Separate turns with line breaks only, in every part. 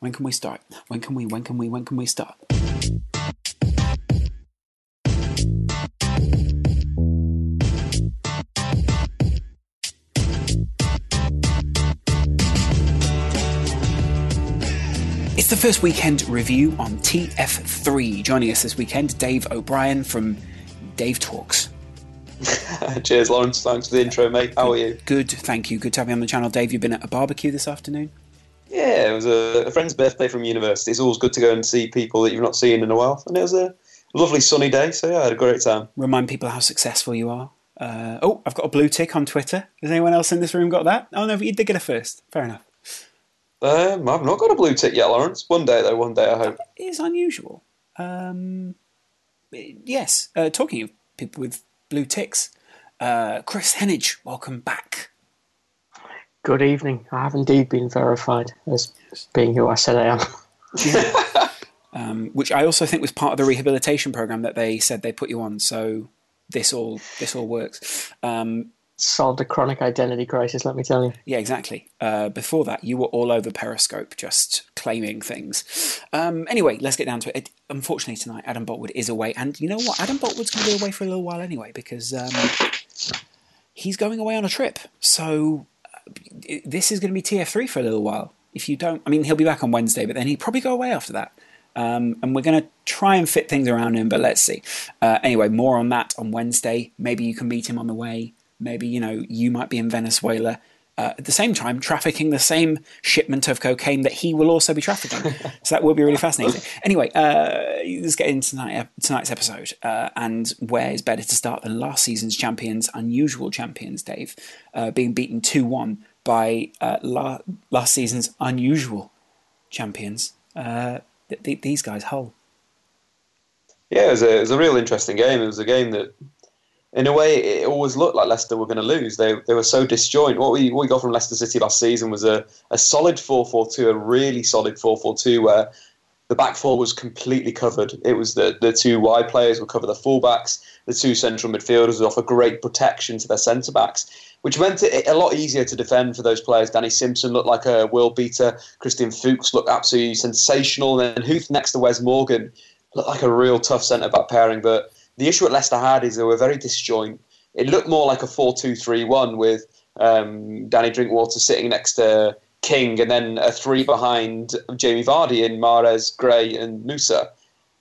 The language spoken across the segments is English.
When can we start? When can we? When can we? When can we start? It's the first weekend review on TF3. Joining us this weekend, Dave O'Brien from Dave Talks.
Cheers, Laurence. Thanks for the intro, mate. How are you?
Good, thank you. Good to have you on the channel. Dave, you've been at a barbecue this afternoon?
Yeah, it was a, a friend's birthday from university. It's always good to go and see people that you've not seen in a while. And it was a lovely sunny day, so yeah, I had a great time.
Remind people how successful you are. Uh, oh, I've got a blue tick on Twitter. Has anyone else in this room got that? Oh no, but you did get it first. Fair enough.
Um, I've not got a blue tick yet, Laurence. One day, though, one day, I hope.
It is unusual. Um, yes, uh, talking of people with blue ticks, uh, Kris Heneage, welcome back.
Good evening. I have indeed been verified as being who I said I am.
um, which I also think was part of the rehabilitation program that they said they put you on. So this all this all works. Um,
Solved a chronic identity crisis, let me tell you.
yeah, exactly. Uh, before that, you were all over Periscope, just claiming things. Um, anyway, let's get down to it. Unfortunately, tonight Adam Boultwood is away, and you know what? Adam Boultwood's going to be away for a little while anyway because um, he's going away on a trip. So this is going to be TF3 for a little while. If you don't, I mean, he'll be back on Wednesday, but then he'd probably go away after that. Um, and we're going to try and fit things around him, but let's see. Uh, anyway, more on that on Wednesday. Maybe you can meet him on the way. Maybe you know you might be in Venezuela. Uh, at the same time, trafficking the same shipment of cocaine that he will also be trafficking. so that will be really fascinating. Anyway, uh, let's get into tonight, tonight's episode. Uh, and where is better to start than last season's champions, unusual champions, Dave, uh, being beaten 2 1 by uh, la- last season's unusual champions. Uh, th- th- these guys, Hull.
Yeah, it was, a, it was a real interesting game. It was a game that, in a way, it always looked like Leicester were going to lose. They, they were so disjoint. What we, what we got from Leicester City last season was a, a solid 4 4 2, a really solid 4 4 2, where the back four was completely covered. It was the, the two wide players would cover the fullbacks, the two central midfielders would offer great protection to their centre backs, which meant it a lot easier to defend for those players. Danny Simpson looked like a world beater. Christian Fuchs looked absolutely sensational. And then Huth next to Wes Morgan looked like a real tough centre back pairing. But the issue at Leicester had is they were very disjoint. It looked more like a 4 2 3 1 with um, Danny Drinkwater sitting next to King and then a three behind Jamie Vardy in Mahrez, Gray, and Musa.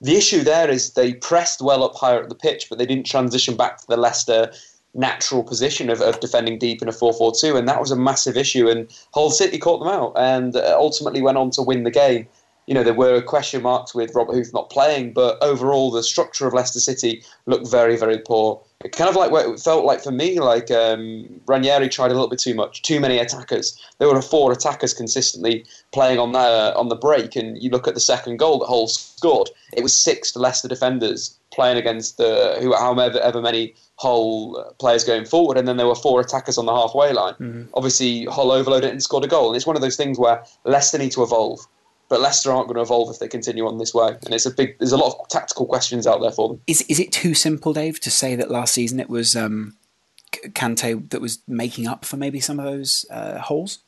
The issue there is they pressed well up higher at the pitch, but they didn't transition back to the Leicester natural position of, of defending deep in a 4 4 2, and that was a massive issue. And Hull City caught them out and uh, ultimately went on to win the game. You know, there were question marks with Robert Huth not playing, but overall, the structure of Leicester City looked very, very poor. It kind of like what it felt like for me, like um, Ranieri tried a little bit too much, too many attackers. There were four attackers consistently playing on the on the break, and you look at the second goal that Hull scored. It was six Leicester defenders playing against the who however ever many Hull players going forward, and then there were four attackers on the halfway line.
Mm-hmm.
Obviously, Hull overloaded it and scored a goal, and it's one of those things where Leicester need to evolve. But Leicester aren't going to evolve if they continue on this way, and it's a big. There's a lot of tactical questions out there for them.
Is is it too simple, Dave, to say that last season it was um, Kante that was making up for maybe some of those uh, holes?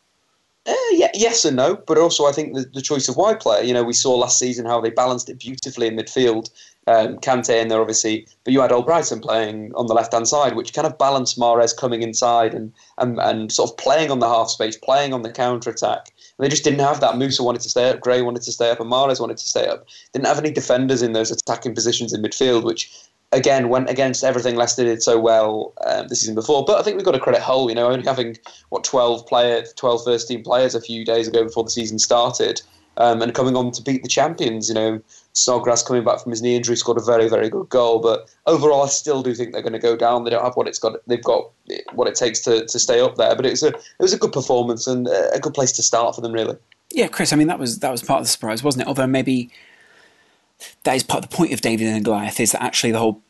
Uh, yeah, yes and no, but also I think the, the choice of wide player. You know, we saw last season how they balanced it beautifully in midfield. um, Kante in there, obviously, but you had Old Albrighton playing on the left hand side, which kind of balanced Mahrez coming inside and, and, and sort of playing on the half space, playing on the counter attack. They just didn't have that. Musa wanted to stay up, Gray wanted to stay up, and Mahrez wanted to stay up. Didn't have any defenders in those attacking positions in midfield, which again went against everything Leicester did so well um, the season before. But I think we've got to credit Hull, you know, only having what 12 player, 12 first team players a few days ago before the season started, um, and coming on to beat the champions. You know, Snodgrass coming back from his knee injury scored a very very good goal. But overall, I still do think they're going to go down. They don't have what it's got. They've got what it takes to, to stay up there. But it's a it was a good performance and a good place to start for them, really.
Yeah, Kris. I mean, that was that was part of the surprise, wasn't it? Although maybe that is part of the point of David and Goliath is that actually the whole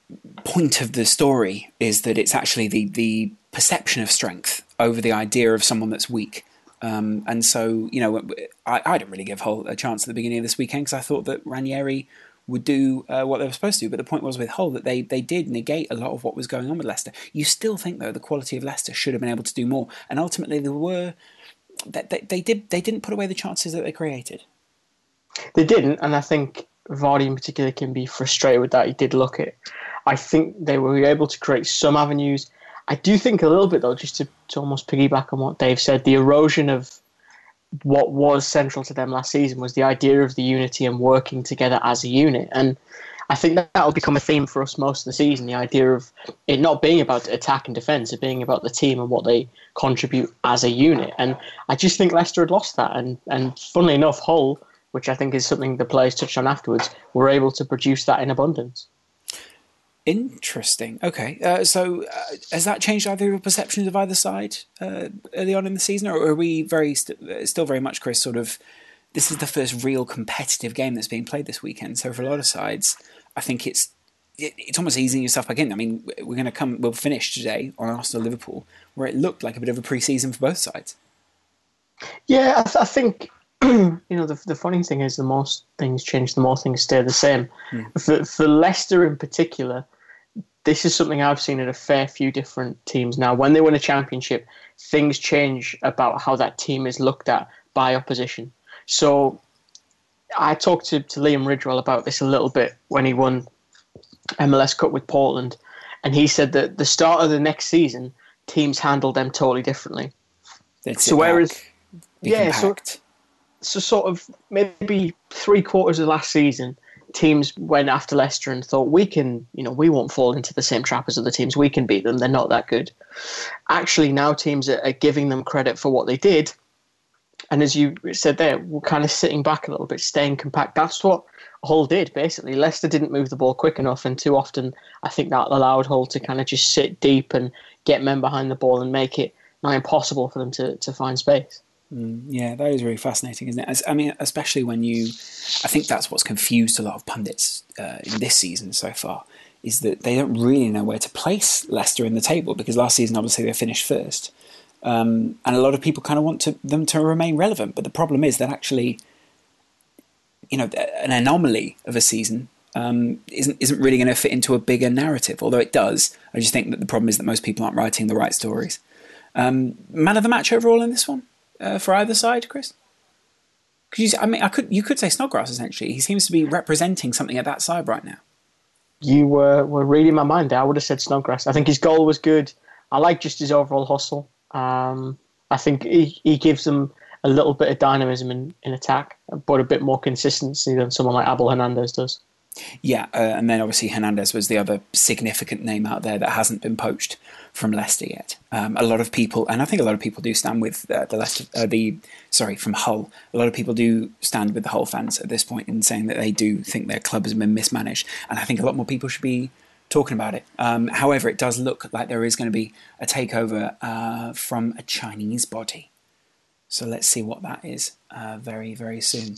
point of the story is that it's actually the the perception of strength over the idea of someone that's weak. Um, and so, you know, I, I didn't really give Hull a chance at the beginning of this weekend because I thought that Ranieri would do uh, what they were supposed to. But the point was with Hull that they they did negate a lot of what was going on with Leicester. You still think though the quality of Leicester should have been able to do more, and ultimately there were they, they, they did they didn't put away the chances that they created.
They didn't, and I think Vardy in particular can be frustrated with that. He did look it. I think they were able to create some avenues. I do think a little bit though, just to, to almost piggyback on what Dave said, the erosion of what was central to them last season was the idea of the unity and working together as a unit. And I think that will become a theme for us most of the season. The idea of it not being about attack and defence, it being about the team and what they contribute as a unit. And I just think Leicester had lost that. And and funnily enough, Hull which I think is something the players touched on afterwards, were able to produce that in abundance.
Interesting. Okay, uh, so uh, has that changed either your perceptions of either side uh, early on in the season, or are we very st- still very much, Kris? Sort of, this is the first real competitive game that's being played this weekend. So for a lot of sides, I think it's it, it's almost easing yourself back in. I mean, we're going to come. We'll finish today on Arsenal Liverpool, where it looked like a bit of a pre-season for both sides.
Yeah, I, th- I think you know, the, the funny thing is, the more things change, the more things stay the same. Mm. For, for Leicester in particular, this is something I've seen in a fair few different teams now. When they win a championship, things change about how that team is looked at by opposition. So I talked to, to Liam Ridgewell about this a little bit when he won MLS Cup with Portland, and he said that the start of the next season, teams handle them totally differently.
so whereas, yeah,
so so sort of maybe three quarters of last season, teams went after Leicester and thought we can, you know, we won't fall into the same trap as other teams. We can beat them. They're not that good. Actually, now teams are, are giving them credit for what they did. And as you said there, we're kind of sitting back a little bit, staying compact. That's what Hull did basically. Leicester didn't move the ball quick enough, and too often I think that allowed Hull to kind of just sit deep and get men behind the ball and make it not impossible for them to, to find space.
Mm, yeah, that is really fascinating, isn't it? As, I mean, especially when you, I think that's what's confused a lot of pundits uh, in this season so far, is that they don't really know where to place Leicester in the table because last season obviously they finished first, um, and a lot of people kind of want to, them to remain relevant. But the problem is that actually, you know, an anomaly of a season um, isn't isn't really going to fit into a bigger narrative. Although it does, I just think that the problem is that most people aren't writing the right stories. Um, man of the match overall in this one uh, for either side, Kris? You, I mean, I could you could say Snodgrass essentially. He seems to be representing something at that side right now.
You were were reading my mind. There. I would have said Snodgrass. I think his goal was good. I like just his overall hustle. Um, I think he, he gives them a little bit of dynamism in, in attack, but a bit more consistency than someone like Abel Hernandez does.
Yeah, uh, and then obviously Hernandez was the other significant name out there that hasn't been poached from Leicester yet. Um, a lot of people, and I think a lot of people do stand with uh, the Leicester, uh, the sorry from Hull. A lot of people do stand with the Hull fans at this point in saying that they do think their club has been mismanaged, and I think a lot more people should be talking about it. Um, however, it does look like there is going to be a takeover uh, from a Chinese body. So let's see what that is uh, very, very soon.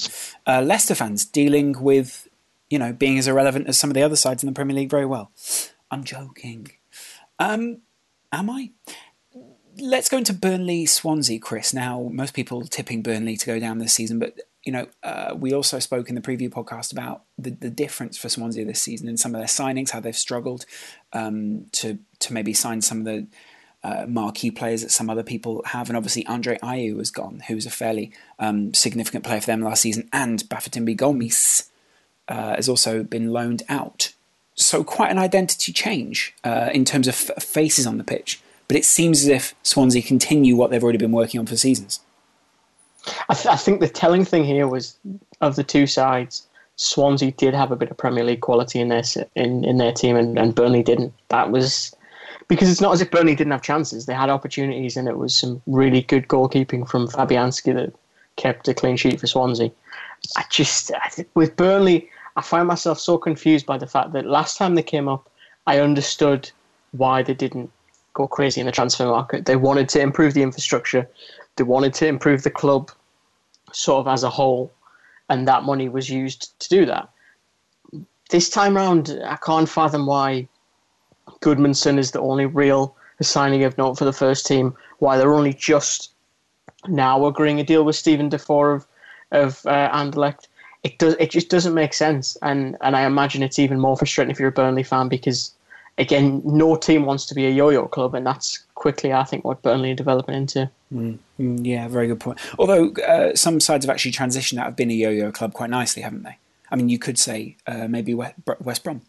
Uh, Leicester fans dealing with you know, being as irrelevant as some of the other sides in the Premier League very well. I'm joking. Um, am I? Let's go into Burnley Swansea, Kris. Now, most people tipping Burnley to go down this season, but you know, uh, we also spoke in the preview podcast about the, the difference for Swansea this season and some of their signings, how they've struggled um, to to maybe sign some of the uh, marquee players that some other people have, and obviously Andre Ayew has gone, who was a fairly um, significant player for them last season, and Bafétimbi Gomis uh, has also been loaned out. So quite an identity change uh, in terms of f- faces on the pitch. But it seems as if Swansea continue what they've already been working on for seasons.
I, th- I think the telling thing here was of the two sides, Swansea did have a bit of Premier League quality in their in, in their team, and, and Burnley didn't. That was because it's not as if Burnley didn't have chances; they had opportunities, and it was some really good goalkeeping from Fabianski that kept a clean sheet for Swansea. I just I with Burnley, I find myself so confused by the fact that last time they came up, I understood why they didn't go crazy in the transfer market. They wanted to improve the infrastructure, they wanted to improve the club, sort of as a whole, and that money was used to do that. This time round, I can't fathom why Gudmundsson is the only real signing of note for the first team. Why they're only just now agreeing a deal with Steven Defour of of uh, Anderlecht. It does. It just doesn't make sense, and and I imagine it's even more frustrating if you're a Burnley fan because, again, no team wants to be a yo-yo club, and that's quickly, I think, what Burnley are developing into.
Mm, yeah, very good point. Although uh, some sides have actually transitioned out of being a yo-yo club quite nicely, haven't they? I mean, you could say uh, maybe West Brom.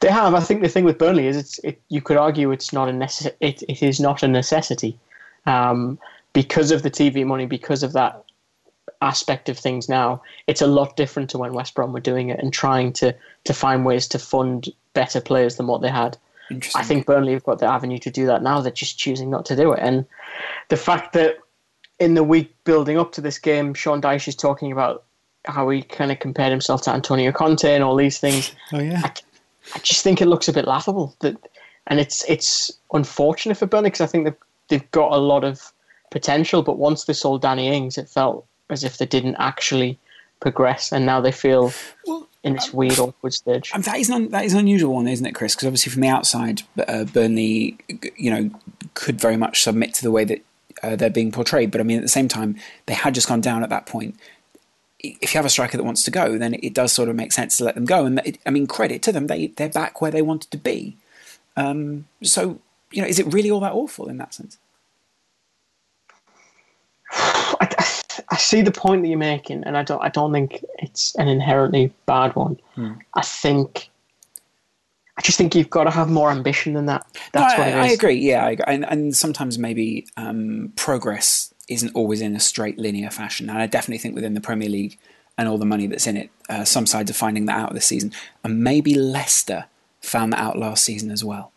They have. I think the thing with Burnley is it's. It, you could argue it's not a necess- it, it is not a necessity, um, because of the TV money, because of that aspect of things now, it's a lot different to when West Brom were doing it and trying to to find ways to fund better players than what they had. I think Burnley have got the avenue to do that now. They're just choosing not to do it. And the fact that in the week building up to this game, Sean Dyche is talking about how he kind of compared himself to Antonio Conte and all these things.
Oh yeah.
I, I just think it looks a bit laughable. That, and it's it's unfortunate for Burnley because I think they've they've got a lot of potential. But once they sold Danny Ings, it felt as if they didn't actually progress, and now they feel well, in this weird awkward stage.
Um, that is an, that is an unusual one, isn't it, Kris? Because obviously from the outside, uh, Burnley, you know, could very much submit to the way that uh, they're being portrayed. But I mean, at the same time, they had just gone down at that point. If you have a striker that wants to go, then it does sort of make sense to let them go. And it, I mean, credit to them; they they're back where they wanted to be. Um, so, you know, is it really all that awful in that sense?
I, I see the point that you're making, and I don't. I don't think it's an inherently bad one.
Hmm.
I think. I just think you've got to have more ambition than that. That's
no,
I,
I, agree. Yeah, I, and, and sometimes maybe um, progress isn't always in a straight linear fashion. And I definitely think within the Premier League and all the money that's in it, uh, some sides are finding that out this season, and maybe Leicester found that out last season as well.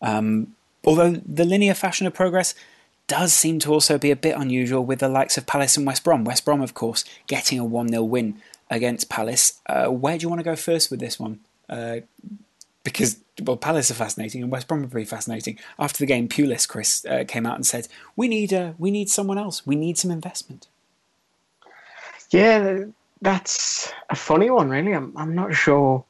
Um, although the linear fashion of progress does seem to also be a bit unusual with the likes of Palace and West Brom. West Brom, of course, getting a 1 0 win against Palace. Uh, where do you want to go first with this one? Uh, because, well, Palace are fascinating and West Brom are pretty fascinating. After the game, Pulis, Kris, uh, came out and said, we need, uh, we need someone else. We need some investment.
Yeah, that's a funny one, really. I'm, I'm not sure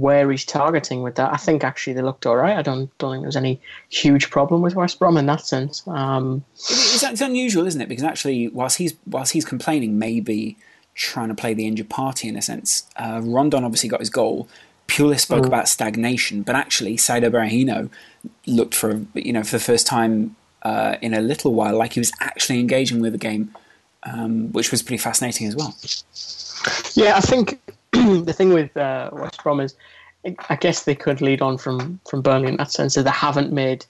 where he's targeting with that. I think actually they looked all right. I don't don't think there was any huge problem with West Brom in that sense. Um,
it's, it's unusual, isn't it? Because actually, whilst he's whilst he's complaining, maybe trying to play the injured party in a sense. Uh, Rondon obviously got his goal. Pulis spoke mm. about stagnation, but actually, Saido Berahino looked for you know for the first time uh, in a little while like he was actually engaging with the game, um, which was pretty fascinating as well.
Yeah, I think the thing with uh, West Brom is, I guess they could lead on from from Burnley in that sense that they haven't made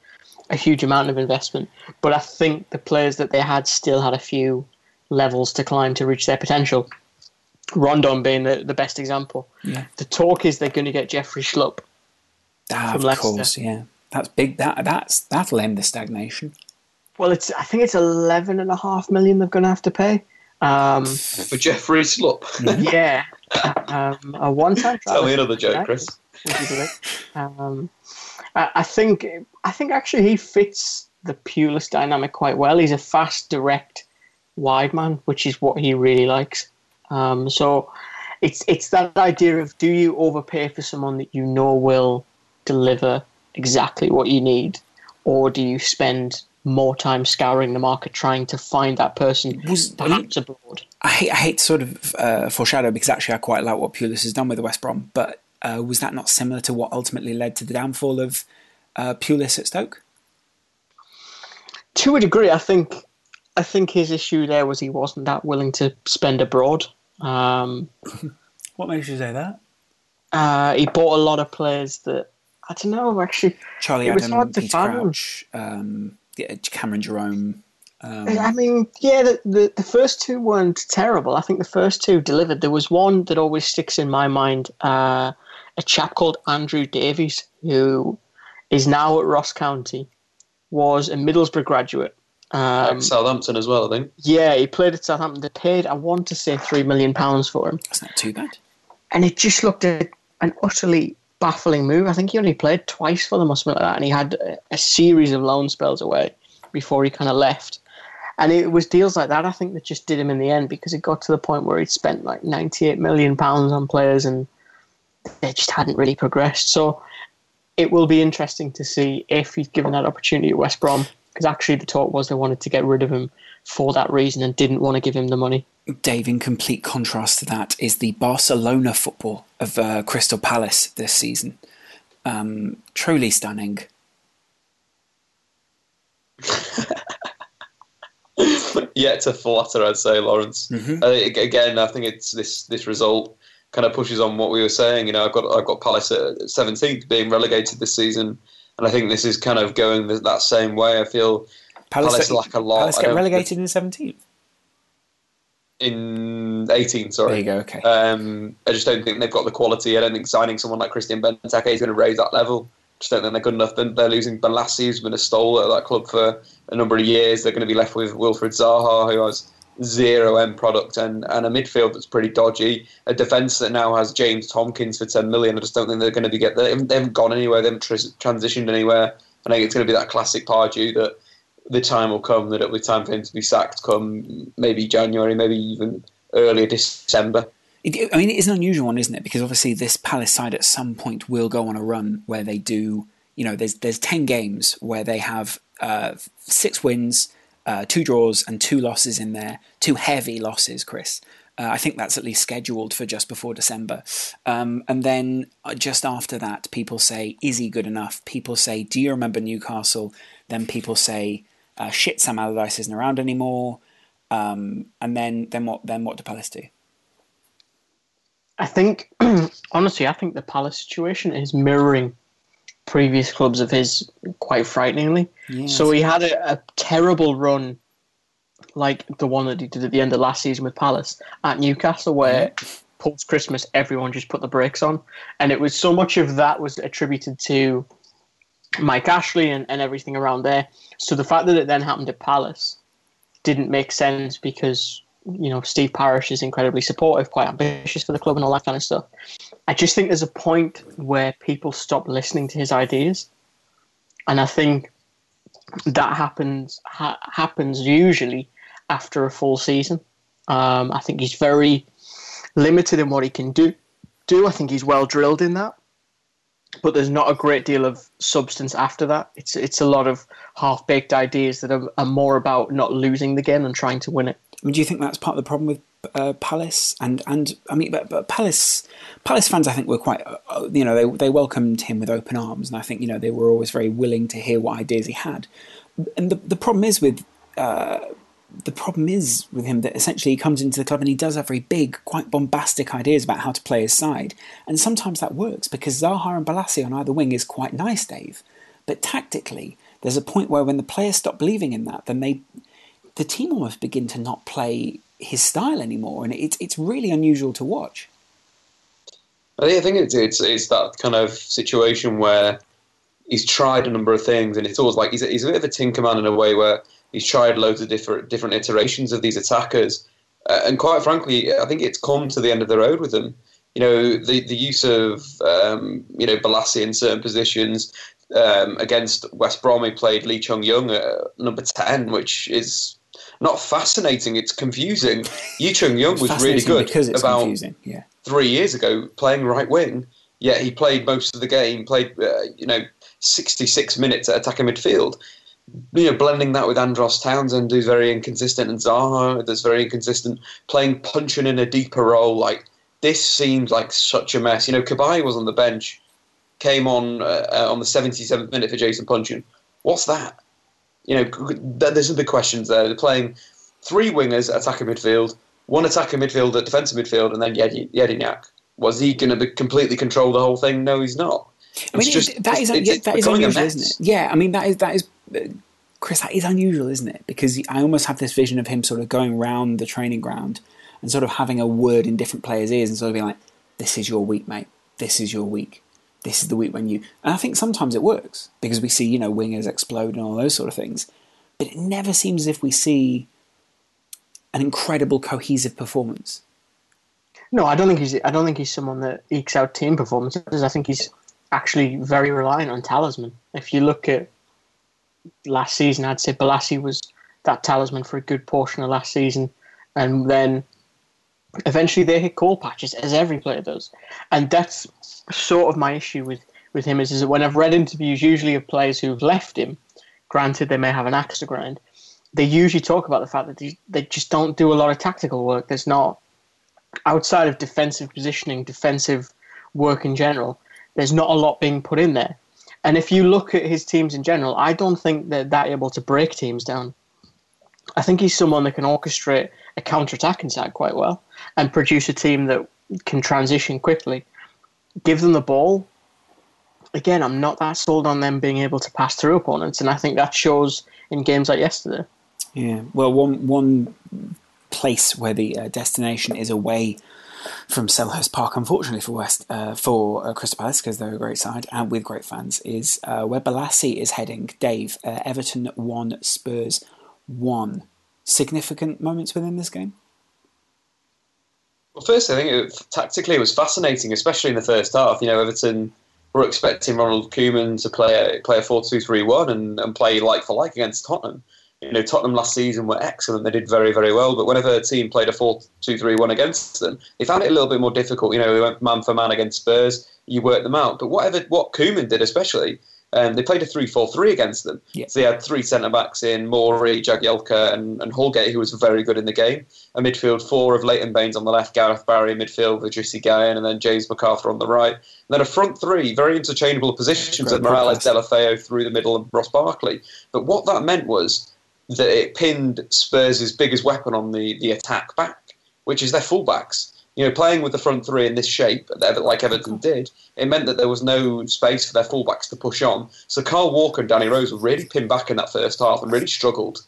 a huge amount of investment, but I think the players that they had still had a few levels to climb to reach their potential. Rondon being the, the best example.
Yeah.
The talk is they're going to get Jeffrey Schlupp.
Ah,
from
of
Leicester.
course, yeah. That's big. That that's that'll end the stagnation.
Well, it's I think it's eleven and a half million they're going to have to pay. Um,
For Jeffrey Schlupp.
yeah, um, a one-time.
Tell me another joke, Kris.
Um, I, I think I think actually he fits the Pulis dynamic quite well. He's a fast, direct, wide man, which is what he really likes. Um, so it's it's that idea of do you overpay for someone that you know will deliver exactly what you need, or do you spend more time scouring the market trying to find that person
Was-
perhaps abroad?
I hate, I hate to sort of uh, foreshadow because actually I quite like what Pulis has done with West Brom, but uh, was that not similar to what ultimately led to the downfall of uh, Pulis at Stoke?
To a degree, I think I think his issue there was he wasn't that willing to spend abroad. Um,
What makes you say that?
Uh, he bought a lot of players that I don't know. Actually,
Charlie
It was
Adam,
hard to
Peter
fathom.
Crouch, um, Cameron Jerome. Um,
I mean, yeah, the, the the first two weren't terrible. I think the first two delivered. There was one that always sticks in my mind. Uh, a chap called Andrew Davies, who is now at Ross County, was a Middlesbrough graduate. Um,
Southampton as well, I think.
yeah, he played at Southampton. They paid, I want to say, three million pounds for him.
that's not too bad.
and it just looked at an utterly baffling move. I think he only played twice for them or something like that, and he had a, a series of loan spells away before he kind of left. And it was deals like that I think that just did him in the end because it got to the point where he'd spent like ninety eight million pounds on players and they just hadn't really progressed. So it will be interesting to see if he's given that opportunity at West Brom because actually the talk was they wanted to get rid of him for that reason and didn't want to give him the money.
Dave, in complete contrast to that, is the Barcelona football of uh, Crystal Palace this season. Um, truly stunning.
Yet to flatter, I'd say, Laurence.
Mhm.
I think, again, I think it's this this result kind of pushes on what we were saying. You know, I've got I've got Palace at seventeenth, being relegated this season, and I think this is kind of going that same way. I feel Palace lack a lot.
Palace get relegated in 17th.
in 18. Sorry,
There you go, okay.
Um, I just don't think they've got the quality. I don't think signing someone like Christian Benteke is going to raise that level. Don't think they're good enough. They're, losing Bolasie, who's been a stalwart at that club for a number of years. They're going to be left with Wilfried Zaha, who has zero end product, and, and a midfield that's pretty dodgy. A defence that now has James Tomkins for 10 million. I just don't think they're going to be get. They haven't, they haven't gone anywhere. They haven't tr- transitioned anywhere. I think it's going to be that classic Pardew that the time will come that it'll be time for him to be sacked come maybe January, maybe even earlier December.
It, I mean, it is an unusual one, isn't it? Because obviously, this Palace side at some point will go on a run where they do. You know, there's there's ten games where they have uh, six wins, uh, two draws, and two losses in there. Two heavy losses, Kris. Uh, I think that's at least scheduled for just before December. Um, and then uh, just after that, people say, "Is he good enough?" People say, "Do you remember Newcastle?" Then people say, uh, "Shit, Sam Allardyce isn't around anymore." Um, and then then what? Then what do Palace do?
I think, honestly, I think the Palace situation is mirroring previous clubs of his quite frighteningly.
Yes.
So he had a, a terrible run, like the one that he did at the end of last season with Palace at Newcastle, where post Christmas everyone just put the brakes on, and it was so much of that was attributed to Mike Ashley and, and everything around there. So the fact that it then happened at Palace didn't make sense because you know Steve Parish is incredibly supportive, quite ambitious for the club, and all that kind of stuff. I just think there's a point where people stop listening to his ideas, and I think that happens ha- happens usually after a full season. Um, I think he's very limited in what he can do. Do I think he's well drilled in that? But there's not a great deal of substance after that. It's it's a lot of half baked ideas that are, are more about not losing the game and trying to win it.
I mean, do you think that's part of the problem with uh, Palace? And and I mean, but, but Palace Palace fans, I think, were quite uh, you know they they welcomed him with open arms, and I think you know they were always very willing to hear what ideas he had. And the the problem is with uh, the problem is with him that essentially he comes into the club and he does have very big, quite bombastic ideas about how to play his side, and sometimes that works because Zaha and Bolasie on either wing is quite nice, Dave. But tactically, there's a point where when the players stop believing in that, then they the team almost begin to not play his style anymore, and it's it's really unusual to watch.
I think, it's, it's it's that kind of situation where he's tried a number of things, and it's always like he's a, he's a bit of a tinker man in a way where he's tried loads of different different iterations of these attackers, uh, and quite frankly, I think it's come to the end of the road with them. You know, the the use of um, you know Bolasie in certain positions um, against West Brom, he played Lee Chung-yong at number ten, which is not fascinating. It's confusing. Lee Chung-yong was really good
because it's
about
confusing. Yeah,
three years ago playing right wing, yet he played most of the game, played, uh, you know, 66 minutes at attacking midfield. You know, blending that with Andros Townsend, who's very inconsistent, and Zaha, that's very inconsistent, playing Puncheon in a deeper role. Like, this seems like such a mess. You know, Cabaye was on the bench, came on uh, uh, on the 77th minute for Jason Puncheon. What's that? You know, th- there's some big questions there. They're playing three wingers at attacking midfield, one attacking midfield at defensive midfield, and then Yedi- Jedinak. Was he going to completely control the whole thing? No, he's not.
I mean,
It's just-
that is
it's- it's
that is unusual, isn't it? Yeah, I mean that is that is Kris. That is unusual, isn't it? Because I almost have this vision of him sort of going around the training ground and sort of having a word in different players' ears and sort of being like, "This is your week, mate. This is your week. This is the week when you." And I think sometimes it works because we see you know wingers explode and all those sort of things, but it never seems as if we see an incredible cohesive performance.
No, I don't think he's. I don't think he's someone that ekes out team performances. I think he's actually very reliant on talisman. If you look at last season, I'd say Bolasie was that talisman for a good portion of last season, and then eventually they hit coal patches, as every player does, and that's sort of my issue with with him is, is that when I've read interviews, usually of players who've left him, granted they may have an axe to grind, they usually talk about the fact that they, they just don't do a lot of tactical work. There's not outside of defensive positioning, defensive work in general, there's not a lot being put in there. And if you look at his teams in general, I don't think they're that able to break teams down. I think he's someone that can orchestrate a counter-attacking side quite well and produce a team that can transition quickly. Give them the ball. Again, I'm not that sold on them being able to pass through opponents, and I think that shows in games like yesterday.
Yeah. Well, one one place where the uh, destination is away from Selhurst Park, unfortunately for West uh, for uh, Crystal Palace because they're a great side and with great fans, is uh, where Bolasie is heading. Dave, uh, Everton one, Spurs one. Significant moments within this game.
Well, first, I think it, tactically it was fascinating, especially in the first half. You know, Everton were expecting Ronald Koeman to play a play a four two three one and and play like for like against Tottenham. You know, Tottenham last season were excellent; they did very very well. But whenever a team played a four two three one against them, they found it a little bit more difficult. You know, we went man for man against Spurs. You worked them out. But whatever what Koeman did, especially. Um, they played a 3 4 3 against them.
Yeah.
So they had three centre backs in Mori, Jagielka, and, and Holgate, who was very good in the game. A midfield four of Leighton Baines on the left, Gareth Barry midfield with Jussi Gayen, and then James McCarthy on the right. And then a front three, very interchangeable positions
Great
with
Mirallas.
Deulofeu through the middle, and Ross Barkley. But what that meant was that it pinned Spurs' biggest weapon on the, the attack back, which is their fullbacks. You know, playing with the front three in this shape, like Everton did, it meant that there was no space for their fullbacks to push on. So Kyle Walker and Danny Rose were really pinned back in that first half and really struggled.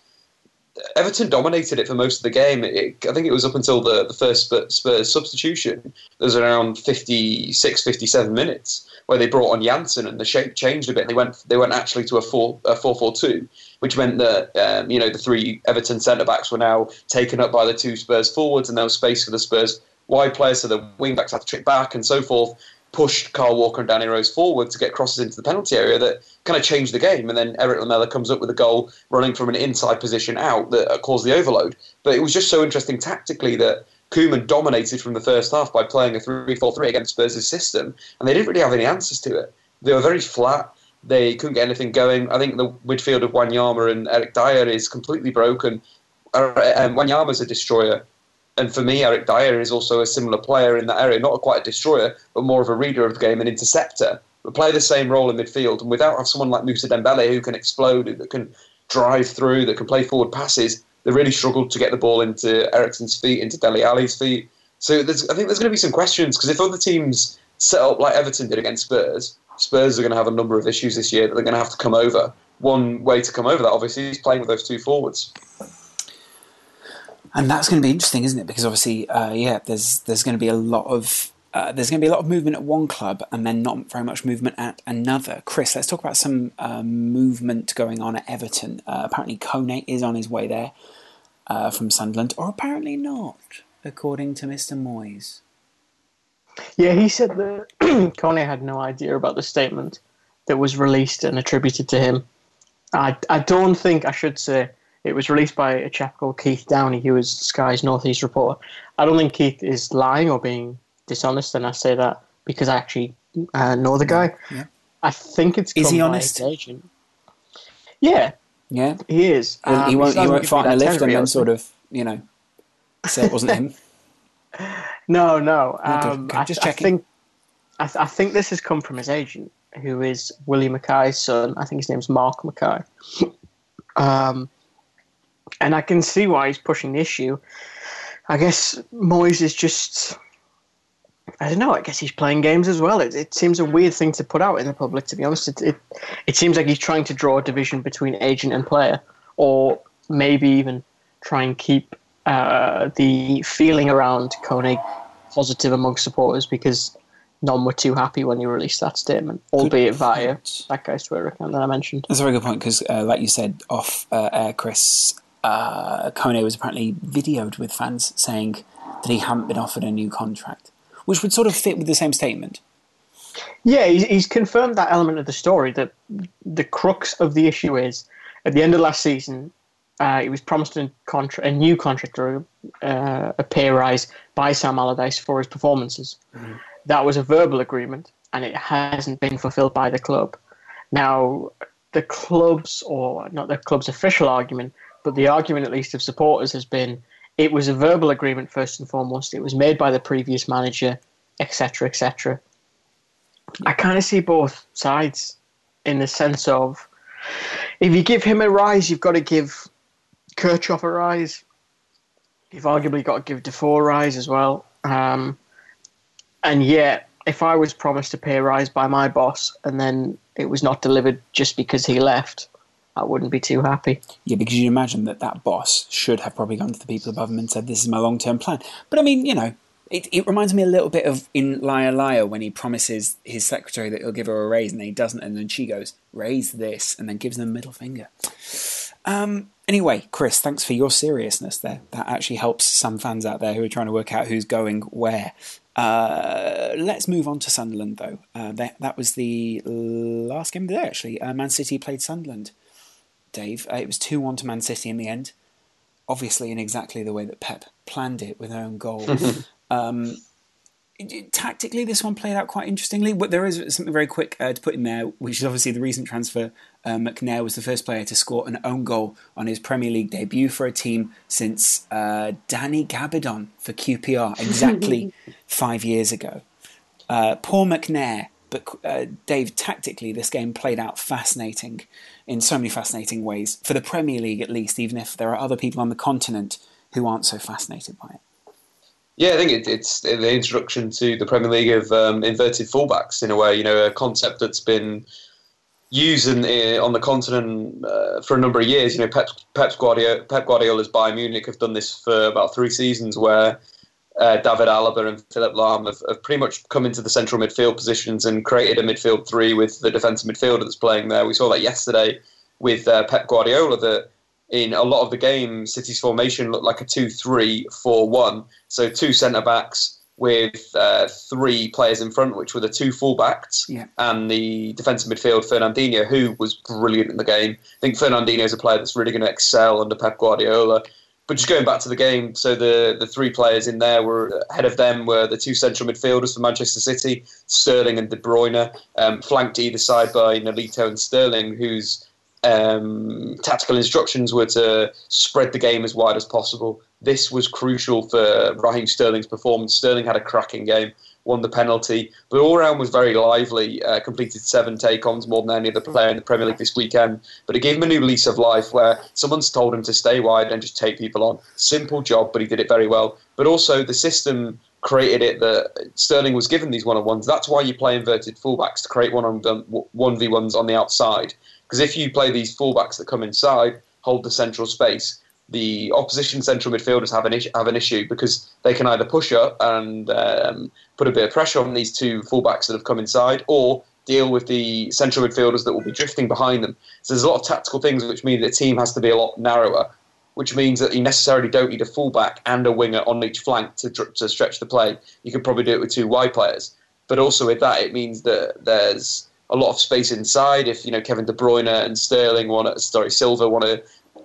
Everton dominated it for most of the game. It, I think it was up until the, the first Spurs- substitution. There was around 56, 57 minutes where they brought on Janssen and the shape changed a bit. They went they went actually to a four a four four two, which meant that um, you know the three Everton centre backs were now taken up by the two Spurs forwards, and there was space for the Spurs wide players, so the wing backs had to trick back and so forth. Pushed Kyle Walker and Danny Rose forward to get crosses into the penalty area that kind of changed the game. And then Erik Lamela comes up with a goal running from an inside position out that uh, caused the overload. But it was just so interesting tactically that Koeman dominated from the first half by playing a 3 4 3 against Spurs' system, and they didn't really have any answers to it. They were very flat. They couldn't get anything going. I think the midfield of Wanyama and Eric Dier is completely broken. Um, Wanyama's a destroyer. And for me, Eric Dier is also a similar player in that area, not quite a destroyer, but more of a reader of the game, an interceptor, but play the same role in midfield. And without someone like Mousa Dembélé who can explode, that can drive through, that can play forward passes, they really struggled to get the ball into Eriksen's feet, into Dele Alli's feet. So I think there's going to be some questions because if other teams set up like Everton did against Spurs, Spurs are going to have a number of issues this year that they're going to have to come over. One way to come over that, obviously, is playing with those two forwards.
And that's going to be interesting, isn't it? Because obviously, uh, yeah, there's there's going to be a lot of uh, there's going to be a lot of movement at one club, and then not very much movement at another. Kris, let's talk about some uh, movement going on at Everton. Uh, apparently, Kone is on his way there uh, from Sunderland, or apparently not, according to Mister Moyes.
Yeah, he said that Kone had no idea about the statement that was released and attributed to him. I, I don't think I should say it was released by a chap called Keith Downie, who was Sky's Northeast reporter. I don't think Keith is lying or being dishonest, and I say that because I actually uh, know the guy.
Yeah.
I think it's
Is he honest?
agent. Yeah,
Yeah,
he is. Um,
he won't. He won't fight in a lift and then sort of, you know, say it wasn't him.
No, no. Um,
Okay,
I,
just
I
checking.
think I, th- I think this has come from his agent, who is Willie McKay's son. I think his name's Mark McKay. Um, and I can see why he's pushing the issue. I guess Moyes is just I don't know. I guess he's playing games as well. It, it seems a weird thing to put out in the public. To be honest, it, it it seems like he's trying to draw a division between agent and player, or maybe even try and keep uh, the feeling around Koné positive among supporters because none were too happy when he released that statement, albeit via that guy's Twitter account that I mentioned.
That's a very good point because, uh, like you said off uh, air, Kris, uh, Koné was apparently videoed with fans saying that he hadn't been offered a new contract, which would sort of fit with the same statement.
Yeah, he's, he's confirmed that element of the story that the crux of the issue is at the end of last season, uh, he was promised a, contra- a new contract or uh, a pay rise by Sam Allardyce for his performances. Mm-hmm. That was a verbal agreement, and it hasn't been fulfilled by the club. Now, the club's, or not the club's official argument, but the argument at least of supporters has been it was a verbal agreement first and foremost. It was made by the previous manager, etc., etc. I kind of see both sides in the sense of if you give him a rise, you've got to give Kirchhoff a rise. You've arguably got to give Defoe a rise as well. Um, and yet, if I was promised a pay rise by my boss and then it was not delivered just because he left, I wouldn't be too happy.
Yeah, because you imagine that that boss should have probably gone to the people above him and said, "This is my long-term plan." But I mean, you know, it, it reminds me a little bit of in Liar Liar when he promises his secretary that he'll give her a raise and then he doesn't, and then she goes, "Raise this," and then gives them a middle finger. Um, anyway, Kris, thanks for your seriousness there. That actually helps some fans out there who are trying to work out who's going where. Uh, let's move on to Sunderland, though. Uh, that, that was the last game of the day, actually. Uh, Man City played Sunderland, Dave. Uh, it was 2 1 to Man City in the end. Obviously, in exactly the way that Pep planned it with their own goal. um, tactically, this one played out quite interestingly. But there is something very quick uh, to put in there, which is obviously the recent transfer. Uh, McNair was the first player to score an own goal on his Premier League debut for a team since uh, Danny Gabbidon for QPR exactly five years ago. Uh, poor McNair, but uh, Dave, tactically, this game played out fascinating in so many fascinating ways for the Premier League, at least. Even if there are other people on the continent who aren't so fascinated by it.
Yeah, I think it, it's the introduction to the Premier League of um, inverted fullbacks in a way. You know, a concept that's been used in, uh, on the continent uh, for a number of years. You know, Pep, Pep, Guardiola, Pep Guardiola's Bayern Munich have done this for about three seasons, where uh, David Alaba and Philipp Lahm have, have, pretty much come into the central midfield positions and created a midfield three with the defensive midfielder that's playing there. We saw that yesterday with uh, Pep Guardiola that in a lot of the game, City's formation looked like a 2 3 4 1. So two centre backs with uh, three players in front, which were the two fullbacks
yeah.
and the defensive midfield, Fernandinho, who was brilliant in the game. I think Fernandinho is a player that's really going to excel under Pep Guardiola. But just going back to the game, so the, the three players in there were ahead of them were the two central midfielders for Manchester City, Sterling and De Bruyne, um, flanked either side by Nolito and Sterling, whose um, tactical instructions were to spread the game as wide as possible. This was crucial for Raheem Sterling's performance. Sterling had a cracking game, won the penalty, but all round was very lively. Uh, completed seven take-ons, more than any other player in the Premier League this weekend. But it gave him a new lease of life, where someone's told him to stay wide and just take people on. Simple job, but he did it very well. But also the system created it that Sterling was given these one-on-ones. That's why you play inverted fullbacks to create one on one v ones on the outside. Because if you play these fullbacks that come inside, hold the central space, the opposition central midfielders have an issue, have an issue because they can either push up and um, put a bit of pressure on these two fullbacks that have come inside, or deal with the central midfielders that will be drifting behind them. So there's a lot of tactical things which mean the team has to be a lot narrower, which means that you necessarily don't need a fullback and a winger on each flank to, to stretch the play. You could probably do it with two wide players. But also with that, it means that there's a lot of space inside. If you know Kevin De Bruyne and Sterling want to, sorry, Silva want to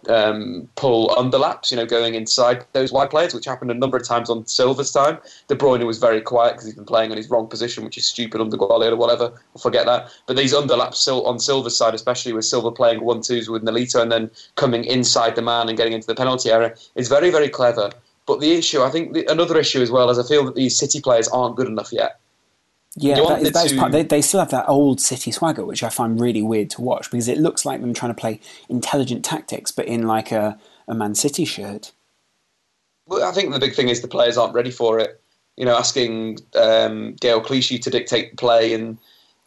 um, pull underlaps, you know, going inside those wide players, which happened a number of times on Silva's time. De Bruyne was very quiet because he's been playing on his wrong position, which is stupid under Guardiola or whatever. I'll forget that. But these underlaps on Silva's side, especially with Silva playing one twos with Nolito and then coming inside the man and getting into the penalty area, is very very clever. But the issue, I think, the, another issue as well, is I feel that these City players aren't good enough yet.
Yeah, that is, that is part, they, they still have that old City swagger, which I find really weird to watch because it looks like them trying to play intelligent tactics, but in like a, a Man City shirt.
Well, I think the big thing is the players aren't ready for it. you know, asking um, Gael Clichy to dictate the play and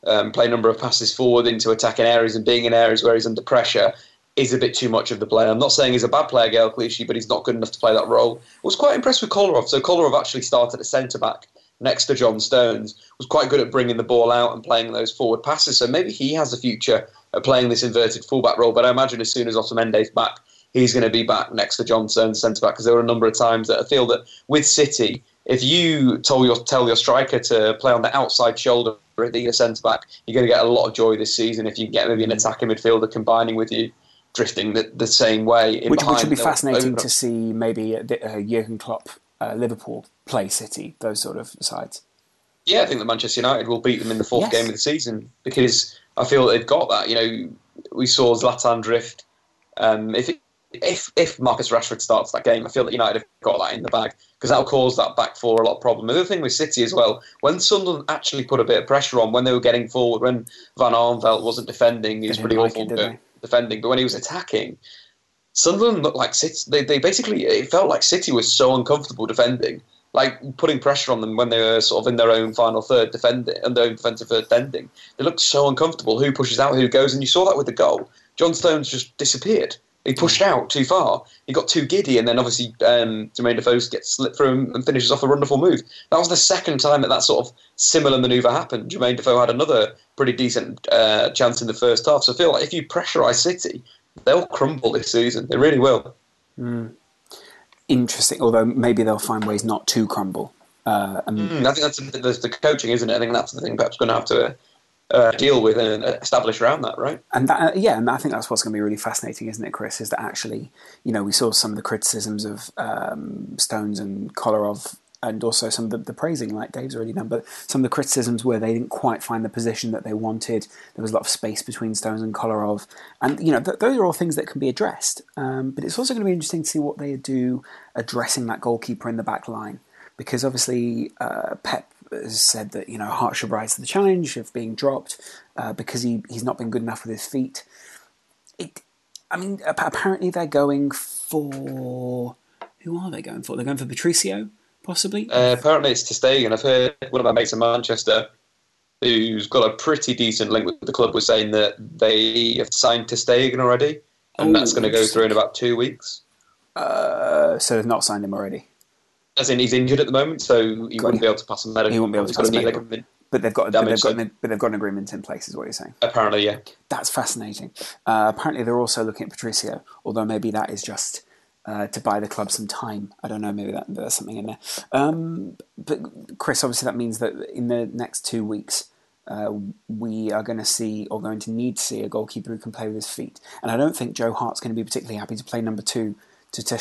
um, play a number of passes forward into attacking areas and being in areas where he's under pressure is a bit too much of the player. I'm not saying he's a bad player, Gael Clichy, but he's not good enough to play that role. I was quite impressed with Kolarov. So Kolarov actually started at centre back next to John Stones, was quite good at bringing the ball out and playing those forward passes. So maybe he has a future at playing this inverted fullback role. But I imagine as soon as Otamendi's back, he's going to be back next to John Stones, centre back, because there were a number of times that I feel that with City, if you tell your, tell your striker to play on the outside shoulder at the centre back, you're going to get a lot of joy this season if you get maybe an attacking midfielder combining with you drifting the, the same way.
Which, which, would be fascinating to see maybe uh, Jurgen Klopp, uh, Liverpool play City, those sort of sides.
Yeah, I think that Manchester United will beat them in the fourth yes. game of the season because I feel they've got that. You know, we saw Zlatan drift. Um, if it, if if Marcus Rashford starts that game, I feel that United have got that in the bag because that'll cause that back four a lot of problem. The other thing with City as well, when Sunderland actually put a bit of pressure on when they were getting forward, when Van Aanholt wasn't defending, he was pretty like awful. It, defending, but when he was attacking, Sunderland looked like City. They, they basically it felt like City was so uncomfortable defending, like putting pressure on them when they were sort of in their own final third defending and their own defensive third defending. They looked so uncomfortable. Who pushes out? Who goes? And you saw that with the goal. John Stones just disappeared. He pushed out too far. He got too giddy, and then obviously um, Jermaine Defoe gets slipped through and finishes off a wonderful move. That was the second time that that sort of similar manoeuvre happened. Jermaine Defoe had another pretty decent uh, chance in the first half. So I feel like if you pressurise City, they'll crumble this season. They really will.
Mm. Interesting, although maybe they'll find ways not to crumble. Uh,
mm, I think that's the, the, coaching, isn't it? I think that's the thing perhaps going to have to uh, deal with and establish around that, right?
And that, uh, yeah, and I think that's what's going to be really fascinating, isn't it, Kris? Is that actually, you know, we saw some of the criticisms of um, Stones and Kolarov and also some of the, the, praising, like Dave's already done, but some of the criticisms where they didn't quite find the position that they wanted. There was a lot of space between Stones and Kolarov, and you know th- those are all things that can be addressed. Um, but it's also going to be interesting to see what they do addressing that goalkeeper in the back line, because obviously uh, Pep has said that you know Hart should rise to the challenge of being dropped uh, because he he's not been good enough with his feet. It, I mean, apparently they're going for who are they going for? They're going for Patricio possibly?
Uh, apparently, it's ter Stegen. I've heard one of my mates in Manchester, who's got a pretty decent link with the club, was saying that they have signed ter Stegen already, and Ooh, that's going to go through in about two weeks.
Uh, so they've not signed him already.
As in, he's injured at the moment, so he got wouldn't be able to pass a medical.
He won't be able to pass a medical. but they've got, damage, but they've, got an, but they've got an agreement in place, is what you're saying.
Apparently, yeah.
That's fascinating. Uh, apparently, they're also looking at Patricio, although maybe that is just uh, to buy the club some time. I don't know, maybe that, there's something in there. Um, but Kris, obviously, that means that in the next two weeks, uh, we are going to see or going to need to see a goalkeeper who can play with his feet. And I don't think Joe Hart's going to be particularly happy to play number two to ter.